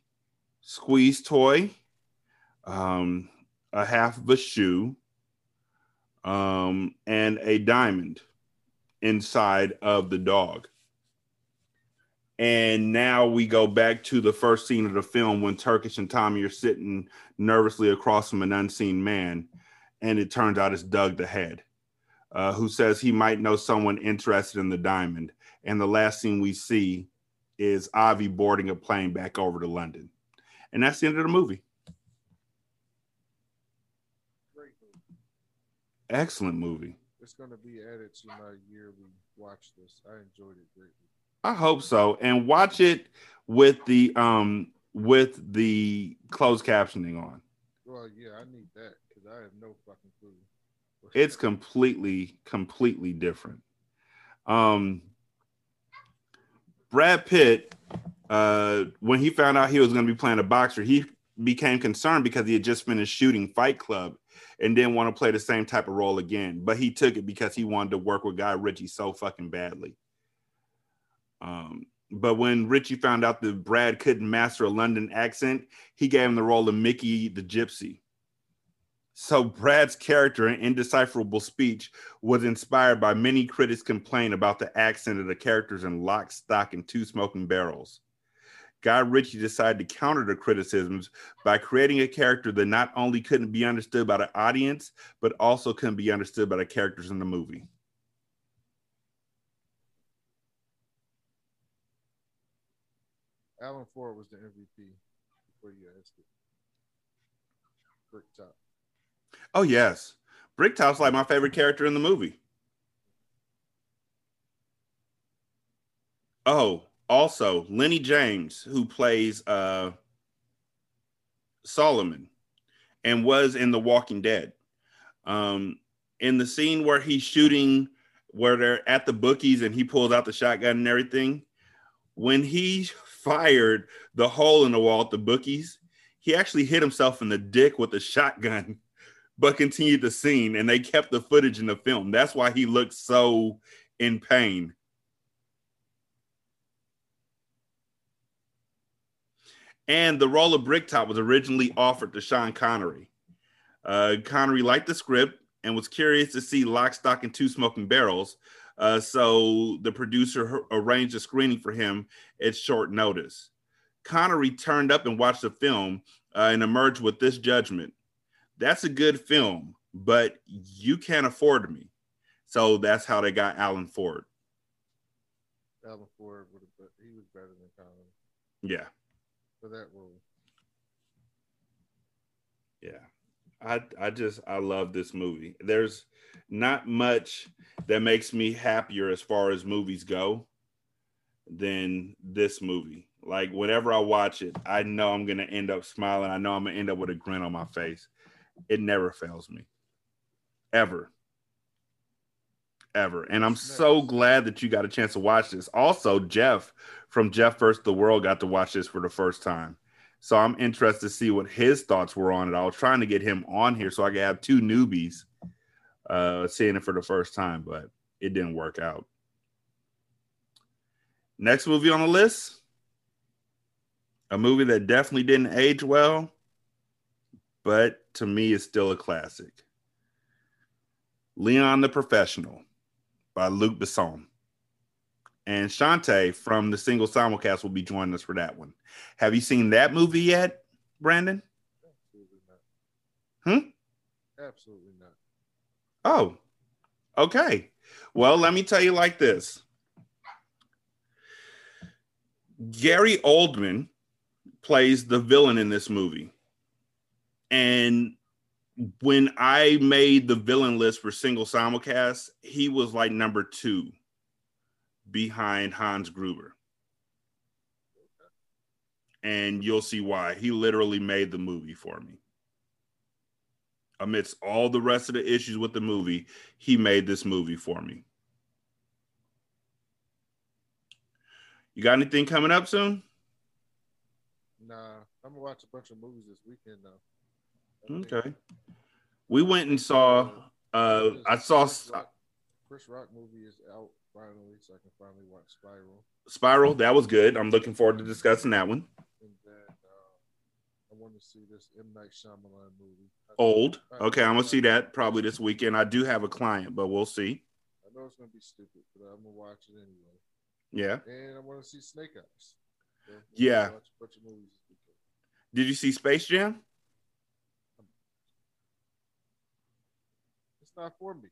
squeeze toy, um, a half of a shoe, um, and a diamond inside of the dog. And now we go back to the first scene of the film when Turkish and Tommy are sitting nervously across from an unseen man. and it turns out it's Doug the head, uh, who says he might know someone interested in the diamond. And the last scene we see is Avi boarding a plane back over to London. And that's the end of the movie. Excellent movie. It's going to be added to my yearly watch list. I enjoyed it greatly. I hope so. And watch it with the um with the closed captioning on. Well, yeah, I need that because I have no fucking clue. It's completely, completely different. Um Brad Pitt, uh, when he found out he was going to be playing a boxer, he became concerned because he had just finished shooting Fight Club and didn't want to play the same type of role again. But he took it because he wanted to work with Guy Ritchie so fucking badly. Um, but when Ritchie found out that Brad couldn't master a London accent, he gave him the role of Mickey the Gypsy. So Brad's character and indecipherable speech was inspired by many critics' complaint about the accent of the characters in Lock, Stock, and Two Smoking Barrels. Guy Ritchie decided to counter the criticisms by creating a character that not only couldn't be understood by the audience, but also couldn't be understood by the characters in the movie. Alan Ford was the MVP before you asked it. Brick top. Oh yes, Bricktop's like my favorite character in the movie. Oh, also Lenny James, who plays uh, Solomon, and was in The Walking Dead. Um, in the scene where he's shooting, where they're at the bookies and he pulls out the shotgun and everything, when he fired the hole in the wall at the bookies, he actually hit himself in the dick with a shotgun, but continued the scene and they kept the footage in the film. That's why he looked so in pain. And the role of Bricktop was originally offered to Sean Connery. Uh, Connery liked the script and was curious to see Lock, Stock, and Two Smoking Barrels. Uh, so the producer arranged a screening for him at short notice. Connery turned up and watched the film uh, and emerged with this judgment. That's a good film, but you can't afford me. So that's how they got Alan Ford. Alan Ford would have, he was better than Connery Yeah. For that role. Yeah. I I just I love this movie. There's not much that makes me happier as far as movies go than this movie. Like whenever I watch it, I know I'm gonna end up smiling. I know I'm gonna end up with a grin on my face. It never fails me. Ever. Ever. And I'm so glad that you got a chance to watch this. Also, Jeff from Jeff First the World got to watch this for the first time. So I'm interested to see what his thoughts were on it. I was trying to get him on here so I could have two newbies uh, seeing it for the first time, but it didn't work out. Next movie on the list, a movie that definitely didn't age well, but to me is still a classic. Leon the Professional by Luc Besson. And Shante from the single simulcast will be joining us for that one. Have you seen that movie yet, Brandon? Absolutely not. Hmm? Absolutely not. Oh, okay. Well, let me tell you like this Gary Oldman plays the villain in this movie. And when I made the villain list for single simulcast, he was like number two behind Hans Gruber. And you'll see why. He literally made the movie for me. Amidst all the rest of the issues with the movie, he made this movie for me. You got anything coming up soon? Nah, I'm gonna watch a bunch of movies this weekend though. Okay. We went and saw uh I saw Chris Rock movie is out finally, so I can finally watch Spiral. Spiral. That was good. I'm looking forward to discussing that one. And then uh, I want to see this M Night Shyamalan movie. Old. Okay, I'm gonna see that probably this weekend. I do have a client, but we'll see. I know it's gonna be stupid, but I'm gonna watch it anyway. Yeah. And I want to see Snake Eyes. So, Yeah. Watch a bunch of movies. Did you see Space Jam? It's not for me.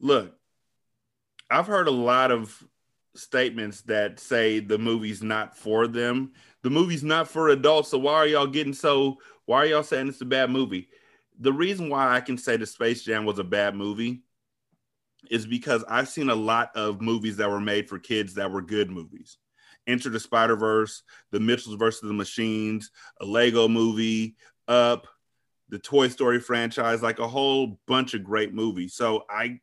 Look, I've heard a lot of statements that say the movie's not for them. The movie's not for adults. So why are y'all getting so? Why are y'all saying it's a bad movie? The reason why I can say the Space Jam was a bad movie is because I've seen a lot of movies that were made for kids that were good movies. Enter the Spider Verse, The Mitchells versus the Machines, a Lego movie, Up, the Toy Story franchise, like a whole bunch of great movies. So I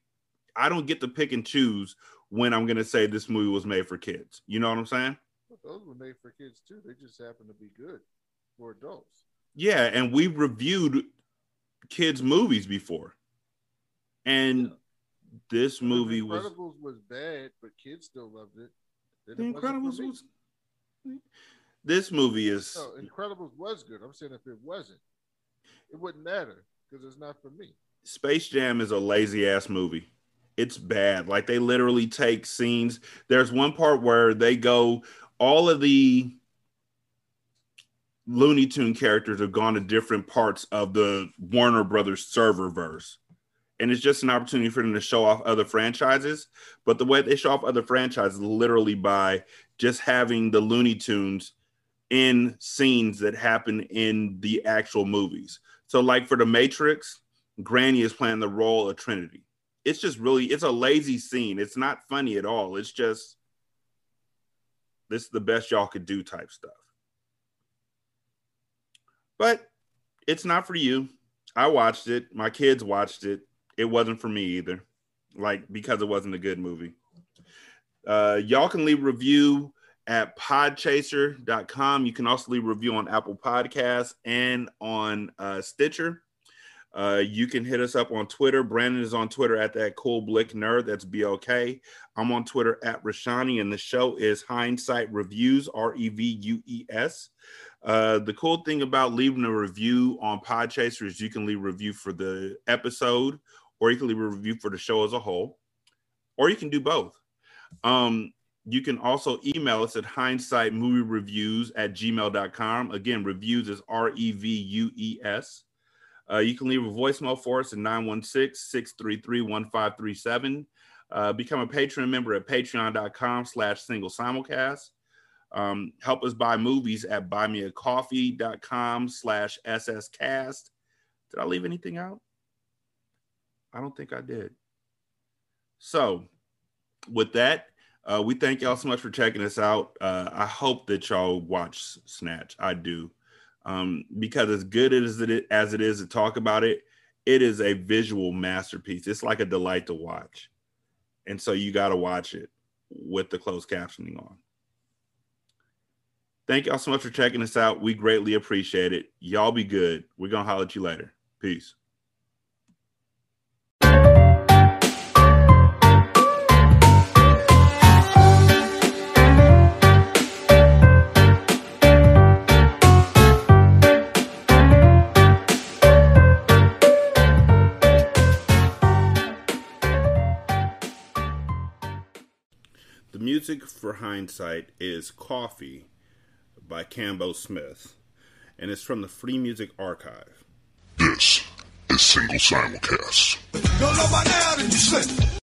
I don't get to pick and choose when I'm gonna say this movie was made for kids. You know what I'm saying? Those were made for kids too. They just happen to be good for adults. Yeah, and we reviewed kids' movies before. And this movie was Incredibles was bad, but kids still loved it. Then The it Incredibles was this movie is No, Incredibles was good. I'm saying if it wasn't, it wouldn't matter because it's not for me. Space Jam is a lazy ass movie. It's bad. Like they literally take scenes. There's one part where they go, all of the Looney Tune characters have gone to different parts of the Warner Brothers Serververse. And it's just an opportunity for them to show off other franchises. But the way they show off other franchises literally by just having the Looney Tunes in scenes that happen in the actual movies. So, like for The Matrix, Granny is playing the role of Trinity. It's just really, it's a lazy scene. It's not funny at all. It's just, this is the best y'all could do type stuff. But it's not for you. I watched it. My kids watched it. It wasn't for me either. Like, because it wasn't a good movie. Uh, y'all can leave review at podchaser.com. You can also leave review on Apple Podcasts and on uh, Stitcher. Uh, you can hit us up on Twitter. Brandon is on Twitter at that cool blick nerd. That's B O K. I'm on Twitter at Rashanii, and the show is Hindsight Revues, R E V U E S. Uh, the cool thing about leaving a review on Podchaser is you can leave a review for the episode, or you can leave a review for the show as a whole, or you can do both. Um, you can also email us at hindsight movie reviews at gmail.com. Again, reviews is R E V U E S. Uh, you can leave a voicemail for us at 916 633 1537. Uh, become a Patreon member at patreon.com slash single simulcast. Um, help us buy movies at buymeacoffee.com slash sscast. Did I leave anything out? I don't think I did. So, with that, uh, we thank y'all so much for checking us out. Uh, I hope that y'all watch Snatch. I do. Um, because as good as it, as it is to talk about it, it is a visual masterpiece. It's like a delight to watch. And so you got to watch it with the closed captioning on. Thank y'all so much for checking us out. We greatly appreciate it. Y'all be good. We're going to holler at you later. Peace. Music for Hindsight is Coffee by Cambo Smith, and it's from the Free Music Archive. This is Single Simulcast.